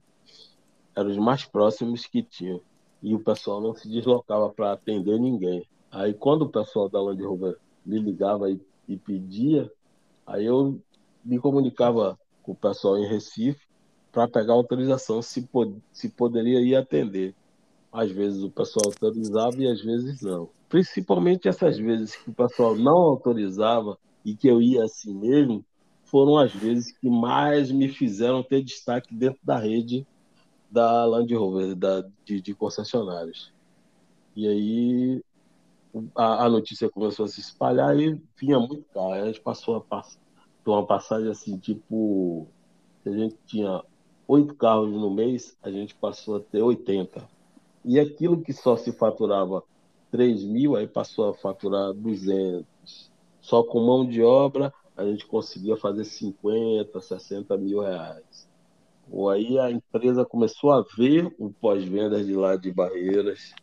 eram os mais próximos que tinham e o pessoal não se deslocava para atender ninguém. Aí quando o pessoal da Land Rover me ligava e, e pedia, aí eu me comunicava com o pessoal em Recife para pegar autorização se, pod se poderia ir atender. Às vezes o pessoal autorizava e às vezes não. Principalmente essas vezes que o pessoal não autorizava e que eu ia assim mesmo, foram as vezes que mais me fizeram ter destaque dentro da rede da Land Rover, da, de, de concessionários. E aí a, a, notícia começou a se espalhar e vinha muito carro. a gente passou a pass uma passagem assim, tipo, se a gente tinha oito carros no mês, a gente passou a ter 80. E aquilo que só se faturava 3 mil, aí passou a faturar 200. Só com mão de obra, a gente conseguia fazer 50, 60 mil reais. Ou aí a empresa começou a ver o pós-vendas de lá de Barreiras.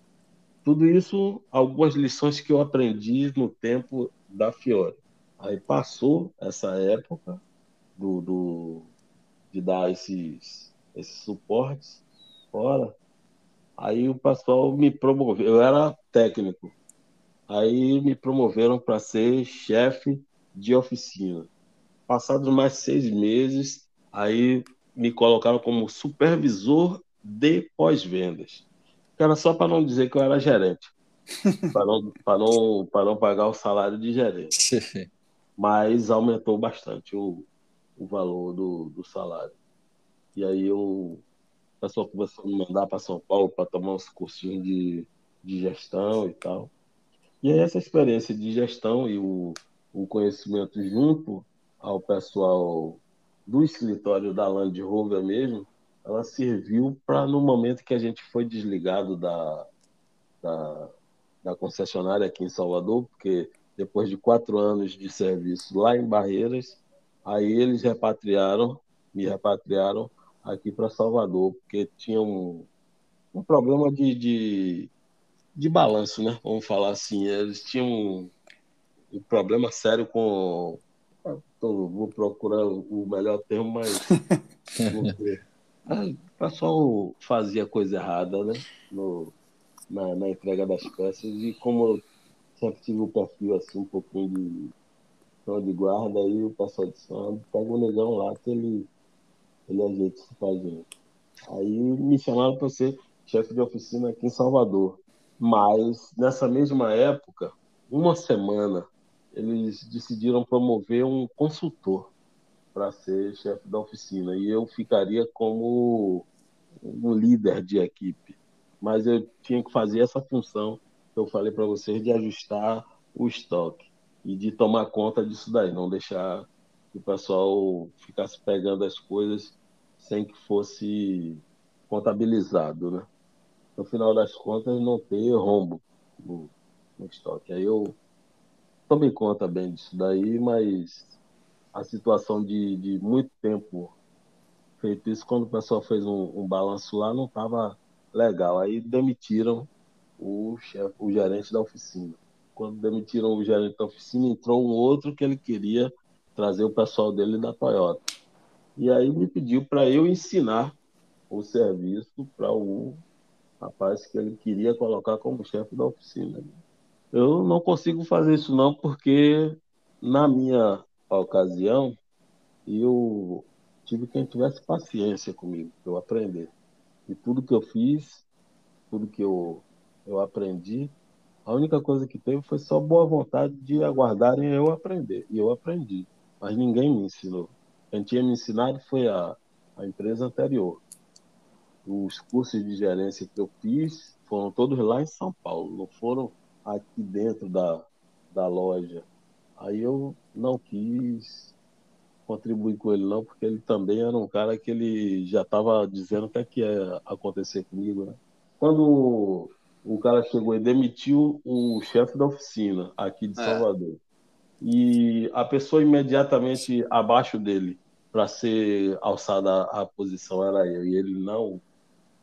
Tudo isso, algumas lições que eu aprendi no tempo da Fiore. Aí passou essa época do, do de dar esses, esses suportes fora. Aí o pessoal me promoveu. Eu era técnico. Aí me promoveram para ser chefe de oficina. passados mais seis meses, aí me colocaram como supervisor de pós-vendas. Era só para não dizer que eu era gerente, [laughs] para não, não, não pagar o salário de gerente. [laughs] Mas aumentou bastante o, o valor do, do salário. E aí eu, o pessoal começou a me mandar para São Paulo para tomar uns cursinhos de, de gestão e tal. E aí essa experiência de gestão e o, o conhecimento junto ao pessoal do escritório da Land Rover mesmo, ela serviu para no momento que a gente foi desligado da, da, da, concessionária aqui em Salvador, porque depois de quatro anos de serviço lá em Barreiras, aí eles repatriaram, me repatriaram aqui para Salvador, porque tinha um, um problema de, de, de balanço, né? Vamos falar assim. Eles tinham um, um problema sério com. Então, vou procurar o melhor termo, mas. [laughs] o pessoal fazia coisa errada, né? No, na, na entrega das peças, e como eu sempre tive o um perfil assim, um pouquinho de de guarda, aí o pessoal disse, ah, pega o negão lá que ele, ele ajeita esse pazinho. Aí me chamaram para ser chefe de oficina aqui em Salvador. Mas nessa mesma época, uma semana, eles decidiram promover um consultor para ser chefe da oficina e eu ficaria como um líder de equipe. Mas eu tinha que fazer essa função que eu falei para vocês de ajustar o estoque e de tomar conta disso daí, não deixar que o pessoal ficasse pegando as coisas sem que fosse contabilizado, né? No final das contas, não ter rombo no, no estoque. Aí eu tomei conta bem disso daí, mas a situação de, de muito tempo feito isso, quando o pessoal fez um, um balanço lá, não estava legal. Aí demitiram o, chefe, o gerente da oficina quando demitiram o gerente da oficina, entrou um outro que ele queria trazer o pessoal dele da Toyota. E aí me pediu para eu ensinar o serviço para o rapaz que ele queria colocar como chefe da oficina. Eu não consigo fazer isso não, porque na minha ocasião eu tive quem tivesse paciência comigo, para eu aprender. E tudo que eu fiz, tudo que eu, eu aprendi, a única coisa que teve foi só boa vontade de aguardarem eu aprender. E eu aprendi. Mas ninguém me ensinou. Quem tinha me ensinado foi a, a empresa anterior. Os cursos de gerência que eu fiz foram todos lá em São Paulo, não foram aqui dentro da, da loja. Aí eu não quis contribuir com ele não, porque ele também era um cara que ele já estava dizendo o que, é que ia acontecer comigo, né? Quando o cara chegou e demitiu o chefe da oficina aqui de é. Salvador. E a pessoa imediatamente abaixo dele para ser alçada à posição era eu. E ele não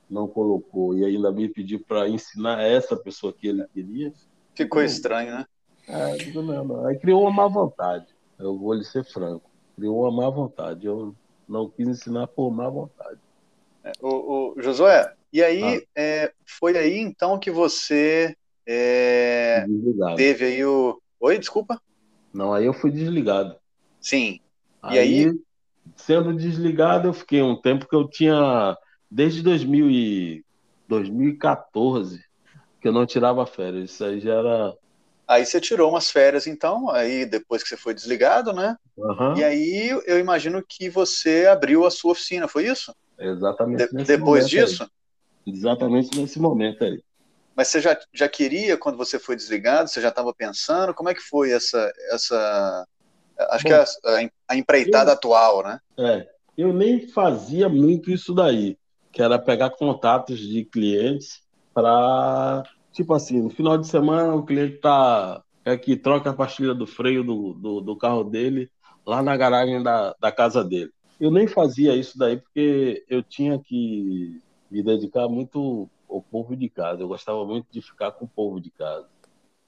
não colocou e ainda me pediu para ensinar essa pessoa que ele queria. Ficou estranho, né? É, não, não. Aí criou uma má vontade. Eu vou lhe ser franco. Criou uma má vontade. Eu não quis ensinar por má vontade. É, o, o Josué, e aí, ah. é, foi aí então que você é, teve aí o. Oi, desculpa? Não, aí eu fui desligado. Sim. Aí, e aí? Sendo desligado, eu fiquei um tempo que eu tinha. Desde 2000 e, 2014 que eu não tirava férias. Isso aí já era. Aí você tirou umas férias, então, aí depois que você foi desligado, né? Uhum. E aí eu imagino que você abriu a sua oficina, foi isso? Exatamente. De depois disso? Aí exatamente nesse momento aí. Mas você já, já queria, quando você foi desligado, você já estava pensando? Como é que foi essa. essa acho Bom, que é a, a empreitada eu, atual, né? É, eu nem fazia muito isso daí, que era pegar contatos de clientes para. Tipo assim, no final de semana o cliente tá. É que troca a pastilha do freio do, do, do carro dele lá na garagem da, da casa dele. Eu nem fazia isso daí porque eu tinha que me dedicar muito ao povo de casa. Eu gostava muito de ficar com o povo de casa.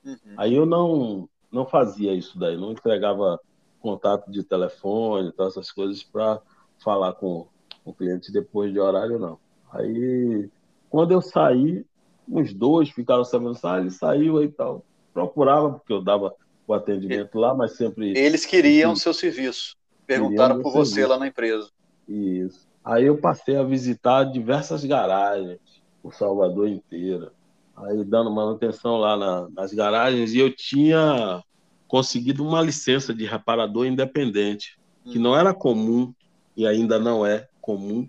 Uhum. Aí eu não não fazia isso daí, não entregava contato de telefone, todas essas coisas para falar com o cliente depois de horário, não. Aí, quando eu saí, uns dois ficaram sabendo, ah, ele saiu e tal. Procurava, porque eu dava o atendimento lá, mas sempre. Eles queriam o seu serviço. perguntaram por você lá na empresa. Isso. Aí eu passei a visitar diversas garagens, o Salvador inteira. Aí dando manutenção lá na, nas garagens e eu tinha conseguido uma licença de reparador independente, que não era comum e ainda não é comum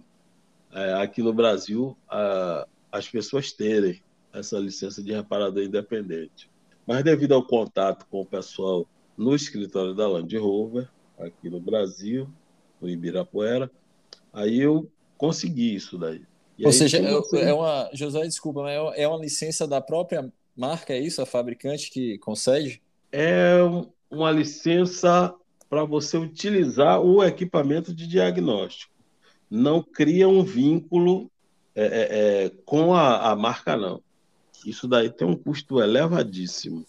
é, aqui no Brasil a, as pessoas terem essa licença de reparador independente. Mas devido ao contato com o pessoal no escritório da Land Rover, aqui no Brasil, no Ibirapuera, aí eu consegui isso daí. E Ou seja, é, é uma. José, desculpa, mas é, é uma licença da própria marca, é isso? A fabricante que concede? É uma licença para você utilizar o equipamento de diagnóstico. Não cria um vínculo é, é, é, com a, a marca, não. Isso daí tem um custo elevadíssimo.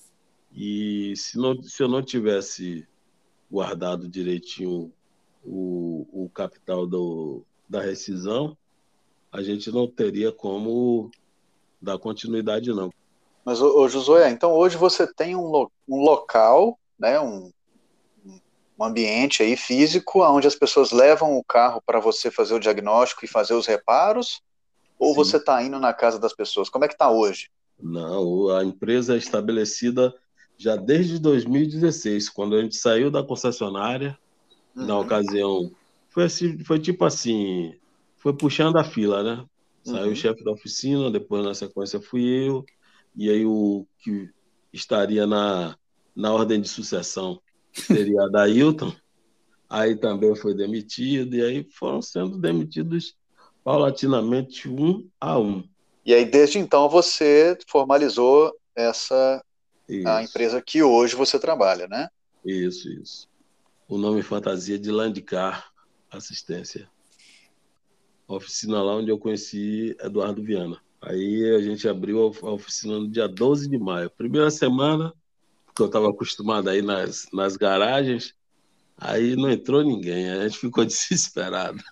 E se, não, se eu não tivesse guardado direitinho o, o capital do, da rescisão, a gente não teria como dar continuidade, não. Mas, ô, ô Josué, então hoje você tem um, lo, um local, né, um, um ambiente aí físico onde as pessoas levam o carro para você fazer o diagnóstico e fazer os reparos? Ou Sim. você está indo na casa das pessoas? Como é que está hoje? Não, a empresa é estabelecida já desde 2016, quando a gente saiu da concessionária, uhum. na ocasião, foi, assim, foi tipo assim, foi puxando a fila, né? Saiu uhum. o chefe da oficina, depois na sequência fui eu, e aí o que estaria na, na ordem de sucessão seria a Dailton, aí também foi demitido, e aí foram sendo demitidos paulatinamente um a um. E aí, desde então, você formalizou essa isso. a empresa que hoje você trabalha, né? Isso, isso. O nome fantasia de Landcar Assistência. Oficina lá onde eu conheci Eduardo Viana. Aí a gente abriu a oficina no dia 12 de maio. Primeira semana, que eu estava acostumado aí nas, nas garagens, aí não entrou ninguém, a gente ficou [laughs] desesperado.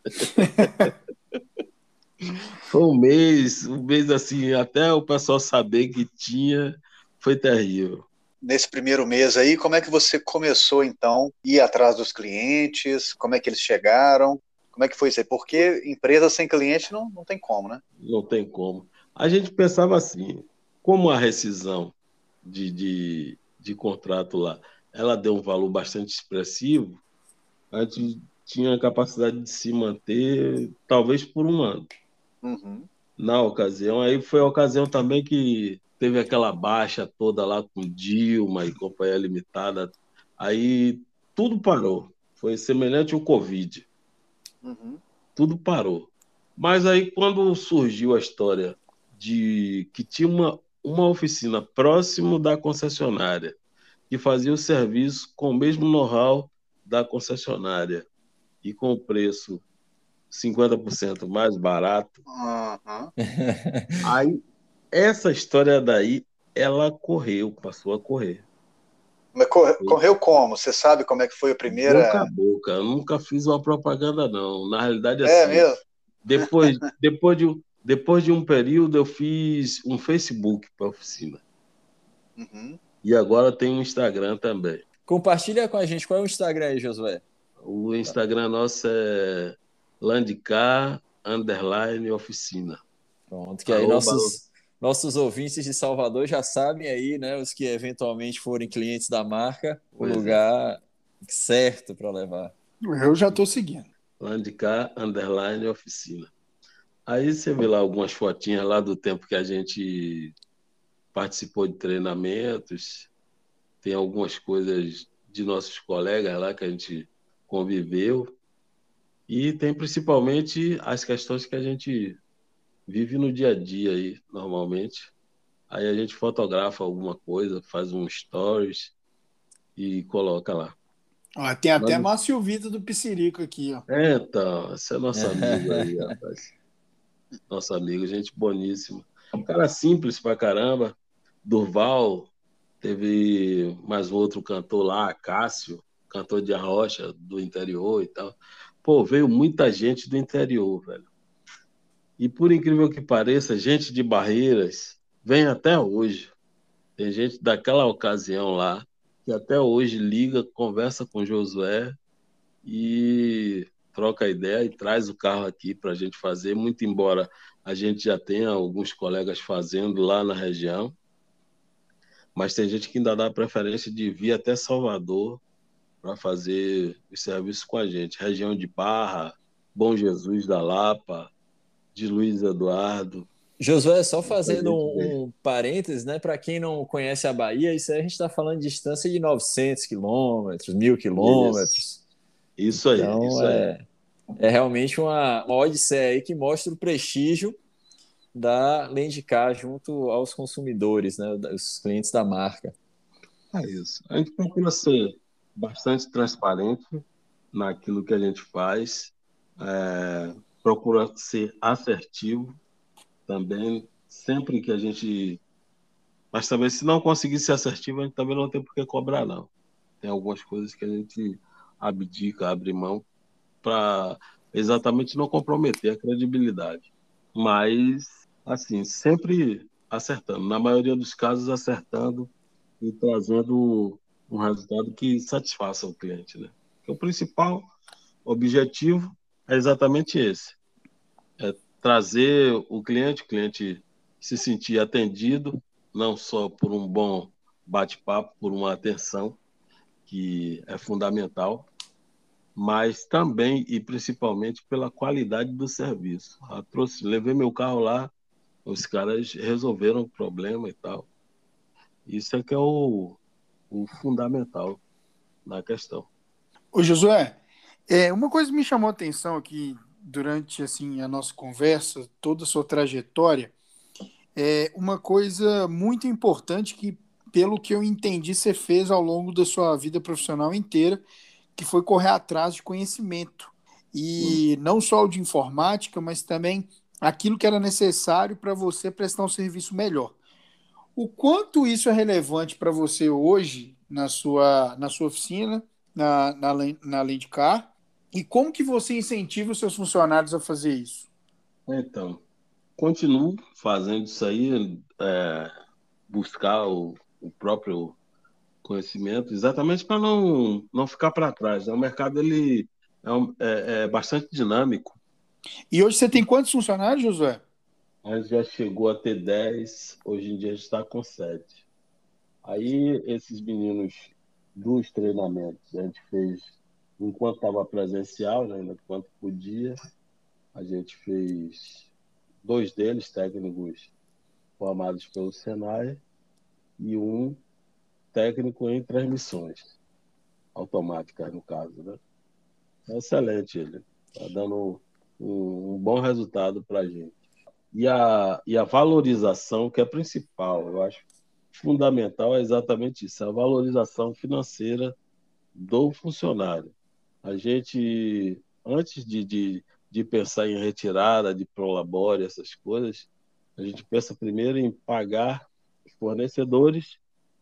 Foi um mês, um mês assim, até o pessoal saber que tinha, foi terrível. Nesse primeiro mês aí, como é que você começou então ir atrás dos clientes? Como é que eles chegaram? Como é que foi isso aí? Porque empresa sem cliente não, não tem como, né? Não tem como. A gente pensava assim, como a rescisão de, de, de contrato lá, ela deu um valor bastante expressivo, a gente tinha a capacidade de se manter talvez por um ano. Uhum. Na ocasião, aí foi a ocasião também que teve aquela baixa toda lá com Dilma e Companhia Limitada. Aí tudo parou. Foi semelhante ao Covid. Uhum. Tudo parou. Mas aí, quando surgiu a história de que tinha uma, uma oficina próximo da concessionária, que fazia o serviço com o mesmo know-how da concessionária e com o preço 50% mais barato. Uhum. Aí, essa história daí, ela correu, passou a correr. Mas correu, correu como? Você sabe como é que foi a primeira? Boca a boca. Eu nunca fiz uma propaganda, não. Na realidade, é assim, mesmo? Depois, depois, de, depois de um período, eu fiz um Facebook para a oficina. Uhum. E agora tem um Instagram também. Compartilha com a gente. Qual é o Instagram aí, Josué? O Instagram nosso é Landcar Underline Oficina. Pronto, que aí nossos, nossos ouvintes de Salvador já sabem aí, né? Os que eventualmente forem clientes da marca, o pois é. lugar é. certo para levar. Eu já estou seguindo. Landcar Underline Oficina. Aí você vê lá algumas fotinhas lá do tempo que a gente participou de treinamentos. Tem algumas coisas de nossos colegas lá que a gente conviveu. E tem principalmente as questões que a gente vive no dia a dia aí, normalmente. Aí a gente fotografa alguma coisa, faz um stories e coloca lá. Ó, tem até Mas... Márcio Vitor do Piscirico aqui, ó. É, então, esse é nosso amigo aí, [laughs] rapaz. Nosso amigo, gente boníssima. Um cara simples pra caramba. Durval, teve mais um outro cantor lá, Cássio, cantor de arrocha do interior e tal. Pô, veio muita gente do interior, velho. E por incrível que pareça, gente de Barreiras vem até hoje. Tem gente daquela ocasião lá que até hoje liga, conversa com Josué e troca ideia e traz o carro aqui para a gente fazer, muito embora a gente já tenha alguns colegas fazendo lá na região, mas tem gente que ainda dá preferência de vir até Salvador para fazer os serviços com a gente. Região de Barra, Bom Jesus da Lapa, de Luiz Eduardo. Josué, só fazendo um, um parênteses, né? Para quem não conhece a Bahia, isso aí a gente está falando de distância de 900 quilômetros, mil quilômetros. Isso aí. Então, isso é, aí. é realmente uma, uma odisseia aí que mostra o prestígio da Lendcar junto aos consumidores, né? Os clientes da marca. É isso. A gente procura ser bastante transparente naquilo que a gente faz, é, procura ser assertivo também, sempre que a gente. Mas também, se não conseguir ser assertivo, a gente também não tem por que cobrar, não. Tem algumas coisas que a gente abdica, abre mão, para exatamente não comprometer a credibilidade. Mas, assim, sempre acertando. Na maioria dos casos, acertando e trazendo um resultado que satisfaça o cliente, né? o principal objetivo é exatamente esse: é trazer o cliente, o cliente se sentir atendido, não só por um bom bate-papo, por uma atenção que é fundamental, mas também e principalmente pela qualidade do serviço. Eu trouxe, levei meu carro lá, os caras resolveram o problema e tal. Isso é que é o, o fundamental na questão. Ô Josué, é, uma coisa me chamou a atenção aqui durante assim a nossa conversa, toda a sua trajetória, é uma coisa muito importante que, pelo que eu entendi, você fez ao longo da sua vida profissional inteira, que foi correr atrás de conhecimento. E hum. não só o de informática, mas também aquilo que era necessário para você prestar um serviço melhor. O quanto isso é relevante para você hoje na sua, na sua oficina, na, na, na lei de car, e como que você incentiva os seus funcionários a fazer isso? Então, continuo fazendo isso aí, é, buscar o, o, próprio conhecimento, exatamente para não, não ficar para trás. Né? O mercado ele é, um, é, é, bastante dinâmico. E hoje você tem quantos funcionários, Josué? A gente já chegou a ter 10, hoje em dia a gente está com 7. Aí esses meninos dos treinamentos a gente fez enquanto estava presencial, né, ainda enquanto podia, a gente fez dois deles técnicos formados pelo Senai e um técnico em transmissões automáticas, no caso. Né? É excelente ele, está dando um, um bom resultado para a gente e a, e a valorização, que é principal, eu acho fundamental, é exatamente isso, a valorização financeira do funcionário. A gente, antes de, de, de pensar em retirada de prolabore, essas coisas, a gente pensa primeiro em pagar fornecedores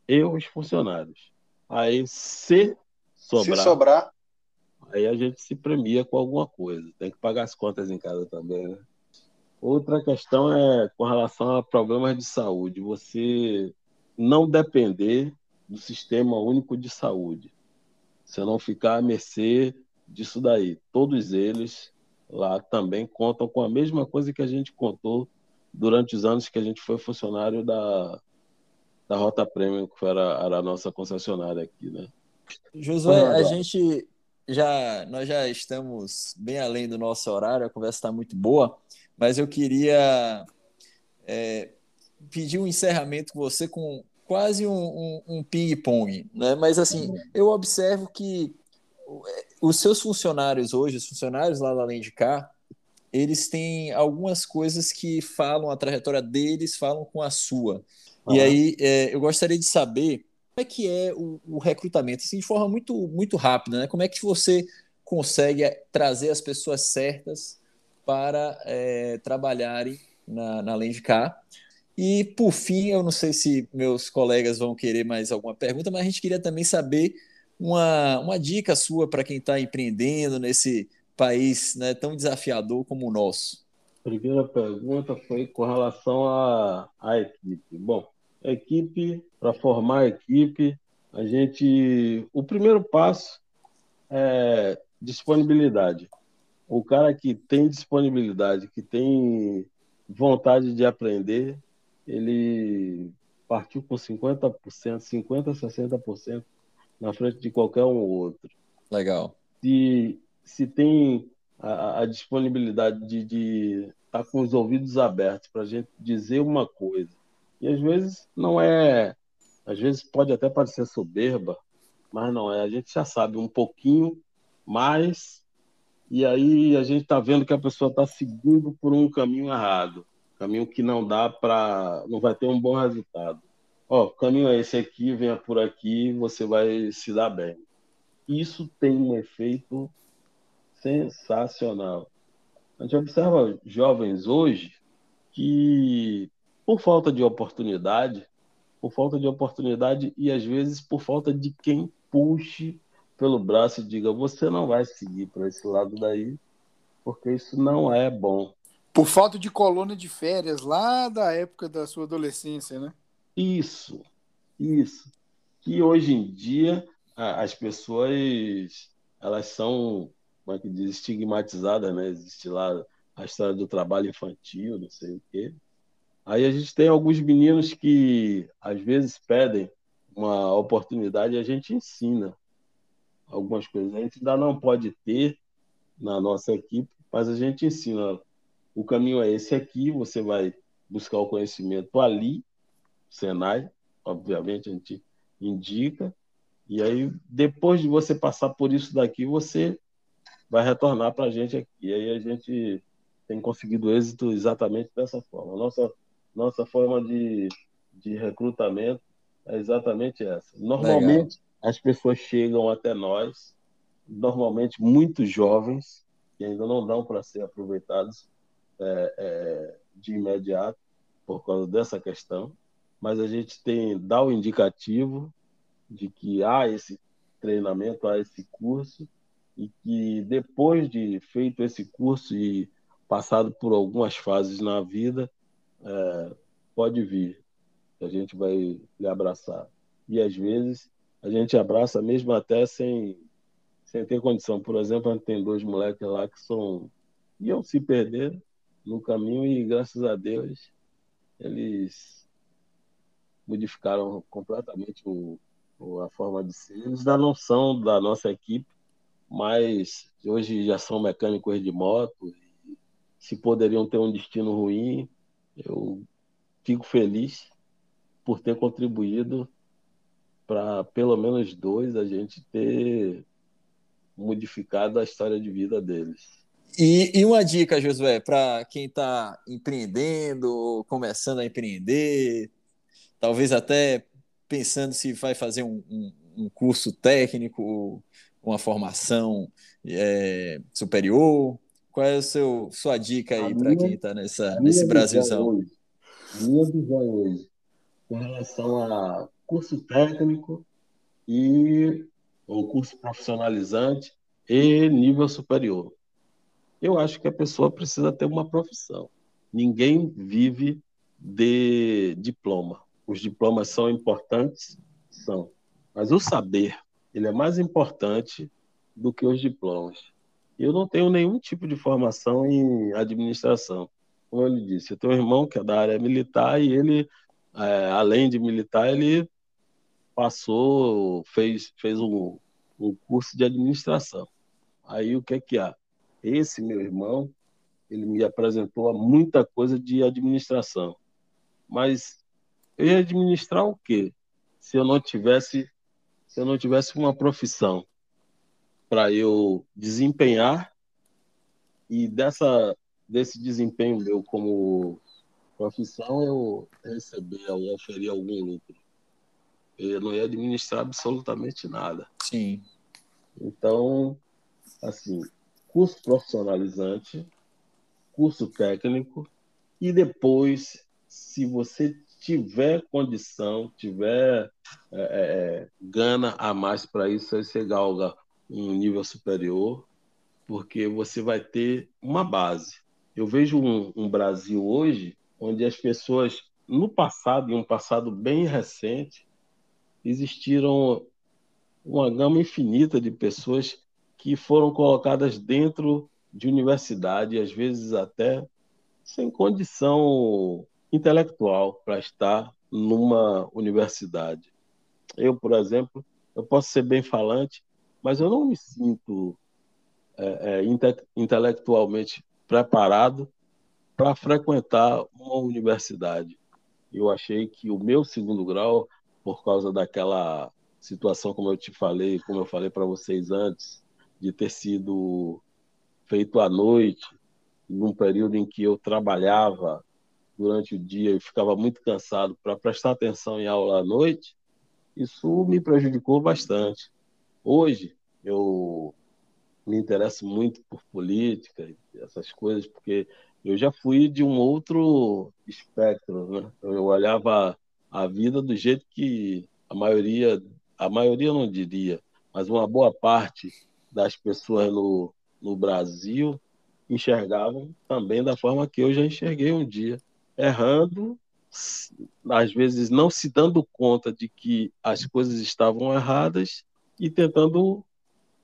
e os funcionários. Aí, se sobrar, se sobrar, aí a gente se premia com alguma coisa. Tem que pagar as contas em casa também, né? Outra questão é com relação a problemas de saúde. Você não depender do sistema único de saúde. Você não ficar à mercê disso daí. Todos eles lá também contam com a mesma coisa que a gente contou durante os anos que a gente foi funcionário da, da Rota Premium, que era, era a nossa concessionária aqui, né? Josué, a gente já nós já estamos bem além do nosso horário, a conversa está muito boa mas eu queria é, pedir um encerramento com você com quase um, um, um ping-pong, né? Mas assim, eu observo que os seus funcionários hoje, os funcionários lá da Lendcar, eles têm algumas coisas que falam a trajetória deles, falam com a sua. E aí é, eu gostaria de saber como é que é o, o, recrutamento, assim, de forma muito, muito rápida, né? Como é que você consegue trazer as pessoas certas para é, trabalharem na, na Lendcar. E, por fim, eu não sei se meus colegas vão querer mais alguma pergunta, mas a gente queria também saber uma, uma dica sua para quem está empreendendo nesse país né, tão desafiador como o nosso. Primeira pergunta foi com relação à, à equipe. Bom, equipe, para formar a equipe, a gente. O primeiro passo é disponibilidade. O cara que tem disponibilidade, que tem vontade de aprender, ele partiu com 50%, 50%, 60% na frente de qualquer um ou outro. Legal. Se, se tem a, a disponibilidade de estar tá com os ouvidos abertos para a gente dizer uma coisa, e às vezes não é, às vezes pode até parecer soberba, mas não é. A gente já sabe um pouquinho mais, e aí a gente está vendo que a pessoa está seguindo por um caminho errado, caminho que não dá para, não vai ter um bom resultado. Ó, o caminho é esse aqui, venha por aqui, você vai se dar bem. Isso tem um efeito sensacional. A gente observa jovens hoje que, por falta de oportunidade, por falta de oportunidade e às vezes por falta de quem puxe pelo braço e diga: você não vai seguir para esse lado daí, porque isso não é bom. Por falta de coluna de férias lá da época da sua adolescência, né? Isso, isso. Que hoje em dia as pessoas elas são, como é que diz, estigmatizadas, né? Existe lá a história do trabalho infantil, não sei o quê. Aí a gente tem alguns meninos que às vezes pedem uma oportunidade e a gente ensina algumas coisas. A gente ainda não pode ter na nossa equipe, mas a gente ensina. O caminho é esse aqui, você vai buscar o conhecimento ali, Senai, obviamente a gente indica, e aí depois de você passar por isso daqui, você vai retornar para a gente aqui. E aí a gente tem conseguido êxito exatamente dessa forma. Nossa, nossa forma de, de recrutamento é exatamente essa. Normalmente, Legal. as pessoas chegam até nós, normalmente muito jovens, que ainda não dão para ser aproveitados é, é, de imediato por causa dessa questão, mas a gente tem dá o indicativo de que há esse treinamento, há esse curso e que depois de feito esse curso e passado por algumas fases na vida, é, pode vir a gente vai lhe abraçar. E às vezes a gente abraça mesmo até sem, sem ter condição. Por exemplo, a gente tem dois moleques lá que são iam se perder no caminho e graças a Deus eles modificaram completamente o, a forma de ser. Eles ainda não são da nossa equipe, mas hoje já são mecânicos de moto. se poderiam ter um destino ruim, eu fico feliz por ter contribuído para pelo menos dois a gente ter modificado a história de vida deles. E, e uma dica, Josué, para quem está empreendendo, começando a empreender, talvez até pensando se vai fazer um, um, um curso técnico, uma formação é, superior. Qual é a seu, sua dica aí para quem está nesse Brasilzão? Hoje, minha visão hoje com relação a curso técnico e o curso profissionalizante e nível superior. Eu acho que a pessoa precisa ter uma profissão. Ninguém vive de diploma. Os diplomas são importantes, são, mas o saber ele é mais importante do que os diplomas. Eu não tenho nenhum tipo de formação em administração. Como eu lhe disse, eu tenho um irmão que é da área militar e ele é, além de militar, ele passou, fez, fez um, um curso de administração. Aí o que é que há? Esse meu irmão, ele me apresentou muita coisa de administração. Mas eu ia administrar o quê? Se eu não tivesse, se eu não tivesse uma profissão para eu desempenhar e dessa desse desempenho meu como profissão eu receber, eu oferir algum lucro. Eu não ia administrar absolutamente nada. Sim. Então, assim, curso profissionalizante, curso técnico e depois, se você tiver condição, tiver é, é, é gana a mais para isso, aí você galga um nível superior, porque você vai ter uma base. Eu vejo um, um Brasil hoje onde as pessoas, no passado, em um passado bem recente, existiram uma gama infinita de pessoas que foram colocadas dentro de universidade, às vezes até sem condição intelectual para estar numa universidade. Eu, por exemplo, eu posso ser bem falante, mas eu não me sinto é, é, inte intelectualmente preparado para frequentar uma universidade. Eu achei que o meu segundo grau, por causa daquela situação, como eu te falei, como eu falei para vocês antes, de ter sido feito à noite, num período em que eu trabalhava durante o dia e ficava muito cansado para prestar atenção em aula à noite, isso me prejudicou bastante. Hoje, eu me interesso muito por política, essas coisas, porque eu já fui de um outro espectro, né? Eu olhava a vida do jeito que a maioria, a maioria não diria, mas uma boa parte das pessoas no, no Brasil enxergavam também da forma que eu já enxerguei um dia, errando, às vezes não se dando conta de que as coisas estavam erradas e tentando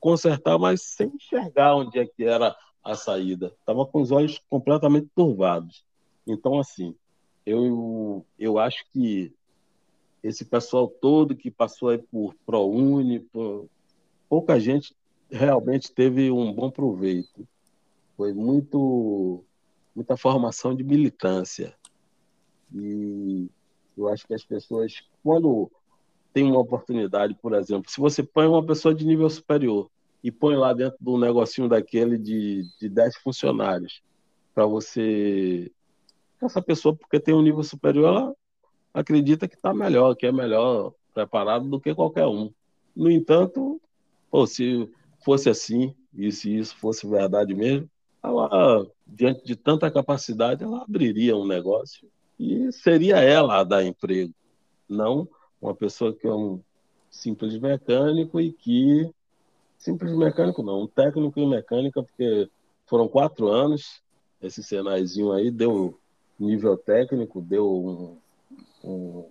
consertar, mas sem enxergar onde é que era a saída. Estava com os olhos completamente turvados. Então, assim, eu, eu acho que esse pessoal todo que passou aí por ProUni, por... pouca gente realmente teve um bom proveito. Foi muito muita formação de militância. E eu acho que as pessoas, quando tem uma oportunidade, por exemplo, se você põe uma pessoa de nível superior e põe lá dentro do negocinho daquele de, de 10 funcionários para você. Essa pessoa, porque tem um nível superior, ela acredita que está melhor, que é melhor preparado do que qualquer um. No entanto, pô, se fosse assim, e se isso fosse verdade mesmo, ela, diante de tanta capacidade, ela abriria um negócio e seria ela a dar emprego, não uma pessoa que é um simples mecânico e que simples mecânico não, um técnico em mecânica, porque foram quatro anos, esse Senaizinho aí deu nível técnico, deu um, um,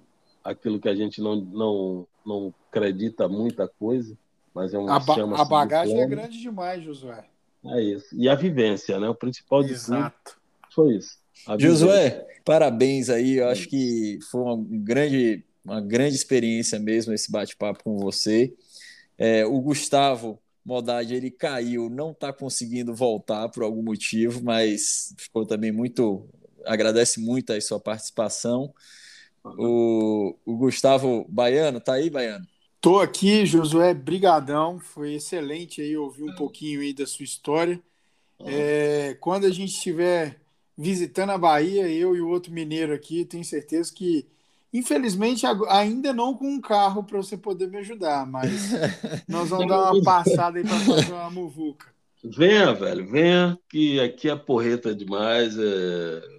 aquilo que a gente não, não, não acredita muita coisa, mas é um A, ba a bagagem é grande demais, Josué. É isso. E a vivência, né? O principal de Exato. tudo foi isso. Josué, parabéns aí. Eu acho que foi uma grande, uma grande experiência mesmo esse bate-papo com você. É, o Gustavo Modade ele caiu, não está conseguindo voltar por algum motivo, mas ficou também muito. Agradece muito a sua participação. O, o Gustavo Baiano, tá aí, Baiano? Tô aqui, Josué, brigadão. Foi excelente aí ouvir um pouquinho aí da sua história. É, quando a gente estiver visitando a Bahia, eu e o outro mineiro aqui, tenho certeza que Infelizmente, ainda não com um carro para você poder me ajudar, mas [laughs] nós vamos dar uma passada aí para fazer uma muvuca. Venha, velho, venha, que aqui é porreta demais. É...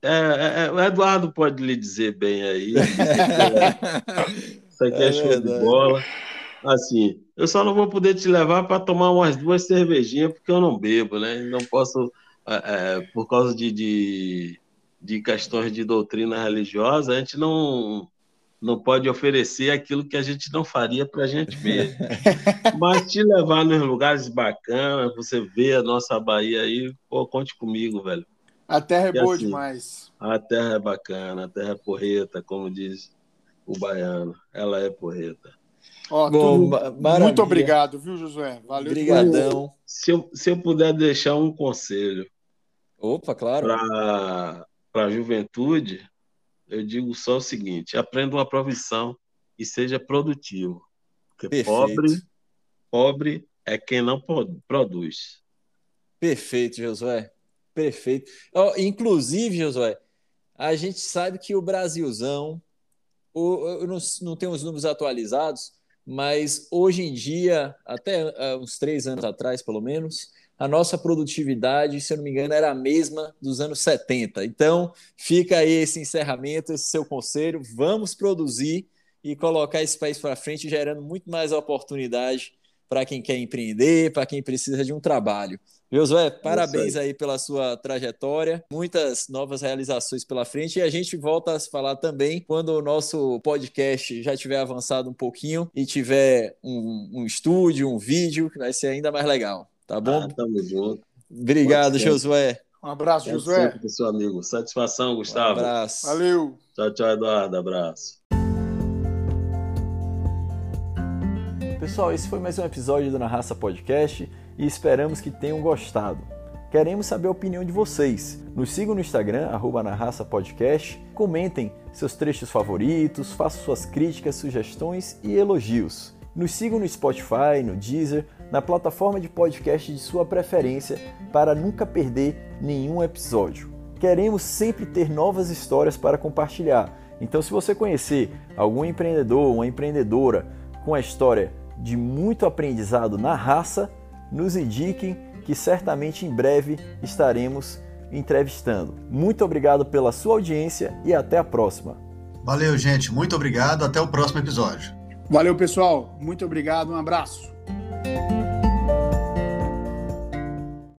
É, é, é o Eduardo pode lhe dizer bem aí. [laughs] Isso aqui é, é show de bola. Assim, eu só não vou poder te levar para tomar umas duas cervejinhas, porque eu não bebo, né? Não posso, é, é, por causa de, de de questões de doutrina religiosa, a gente não, não pode oferecer aquilo que a gente não faria para a gente mesmo. [laughs] Mas te levar nos lugares bacanas, você vê a nossa Bahia aí, pô, conte comigo, velho. A terra é e boa assim, demais. A terra é bacana, a terra é porreta, como diz o baiano. Ela é porreta. Ó, Bom, muito obrigado, viu, Josué? Valeu. Obrigadão. Se eu, se eu puder deixar um conselho. Opa, claro. Para para a juventude, eu digo só o seguinte: aprenda uma profissão e seja produtivo. Porque Perfeito. pobre, pobre é quem não produz. Perfeito, Josué. Perfeito. Oh, inclusive, Josué, a gente sabe que o Brasilzão, eu não, não tenho os números atualizados, mas hoje em dia, até uns três anos atrás, pelo menos, a nossa produtividade, se eu não me engano, era a mesma dos anos 70. Então, fica aí esse encerramento, esse seu conselho. Vamos produzir e colocar esse país para frente, gerando muito mais oportunidade para quem quer empreender, para quem precisa de um trabalho. Josué, parabéns aí pela sua trajetória, muitas novas realizações pela frente e a gente volta a se falar também quando o nosso podcast já tiver avançado um pouquinho e tiver um, um estúdio, um vídeo, que vai ser ainda mais legal, tá bom? Ah, tamo junto. Obrigado, Josué. Um abraço, Josué. Sempre, seu amigo. Satisfação, Gustavo. Um abraço. Valeu. Tchau, tchau, Eduardo. Abraço. Pessoal, esse foi mais um episódio do Na Raça Podcast e esperamos que tenham gostado. Queremos saber a opinião de vocês. Nos sigam no Instagram, arroba na Raça Podcast, comentem seus trechos favoritos, façam suas críticas, sugestões e elogios. Nos sigam no Spotify, no Deezer, na plataforma de podcast de sua preferência para nunca perder nenhum episódio. Queremos sempre ter novas histórias para compartilhar. Então, se você conhecer algum empreendedor, uma empreendedora com a história de muito aprendizado na raça, nos indiquem que certamente em breve estaremos entrevistando. Muito obrigado pela sua audiência e até a próxima. Valeu, gente. Muito obrigado. Até o próximo episódio. Valeu, pessoal. Muito obrigado. Um abraço.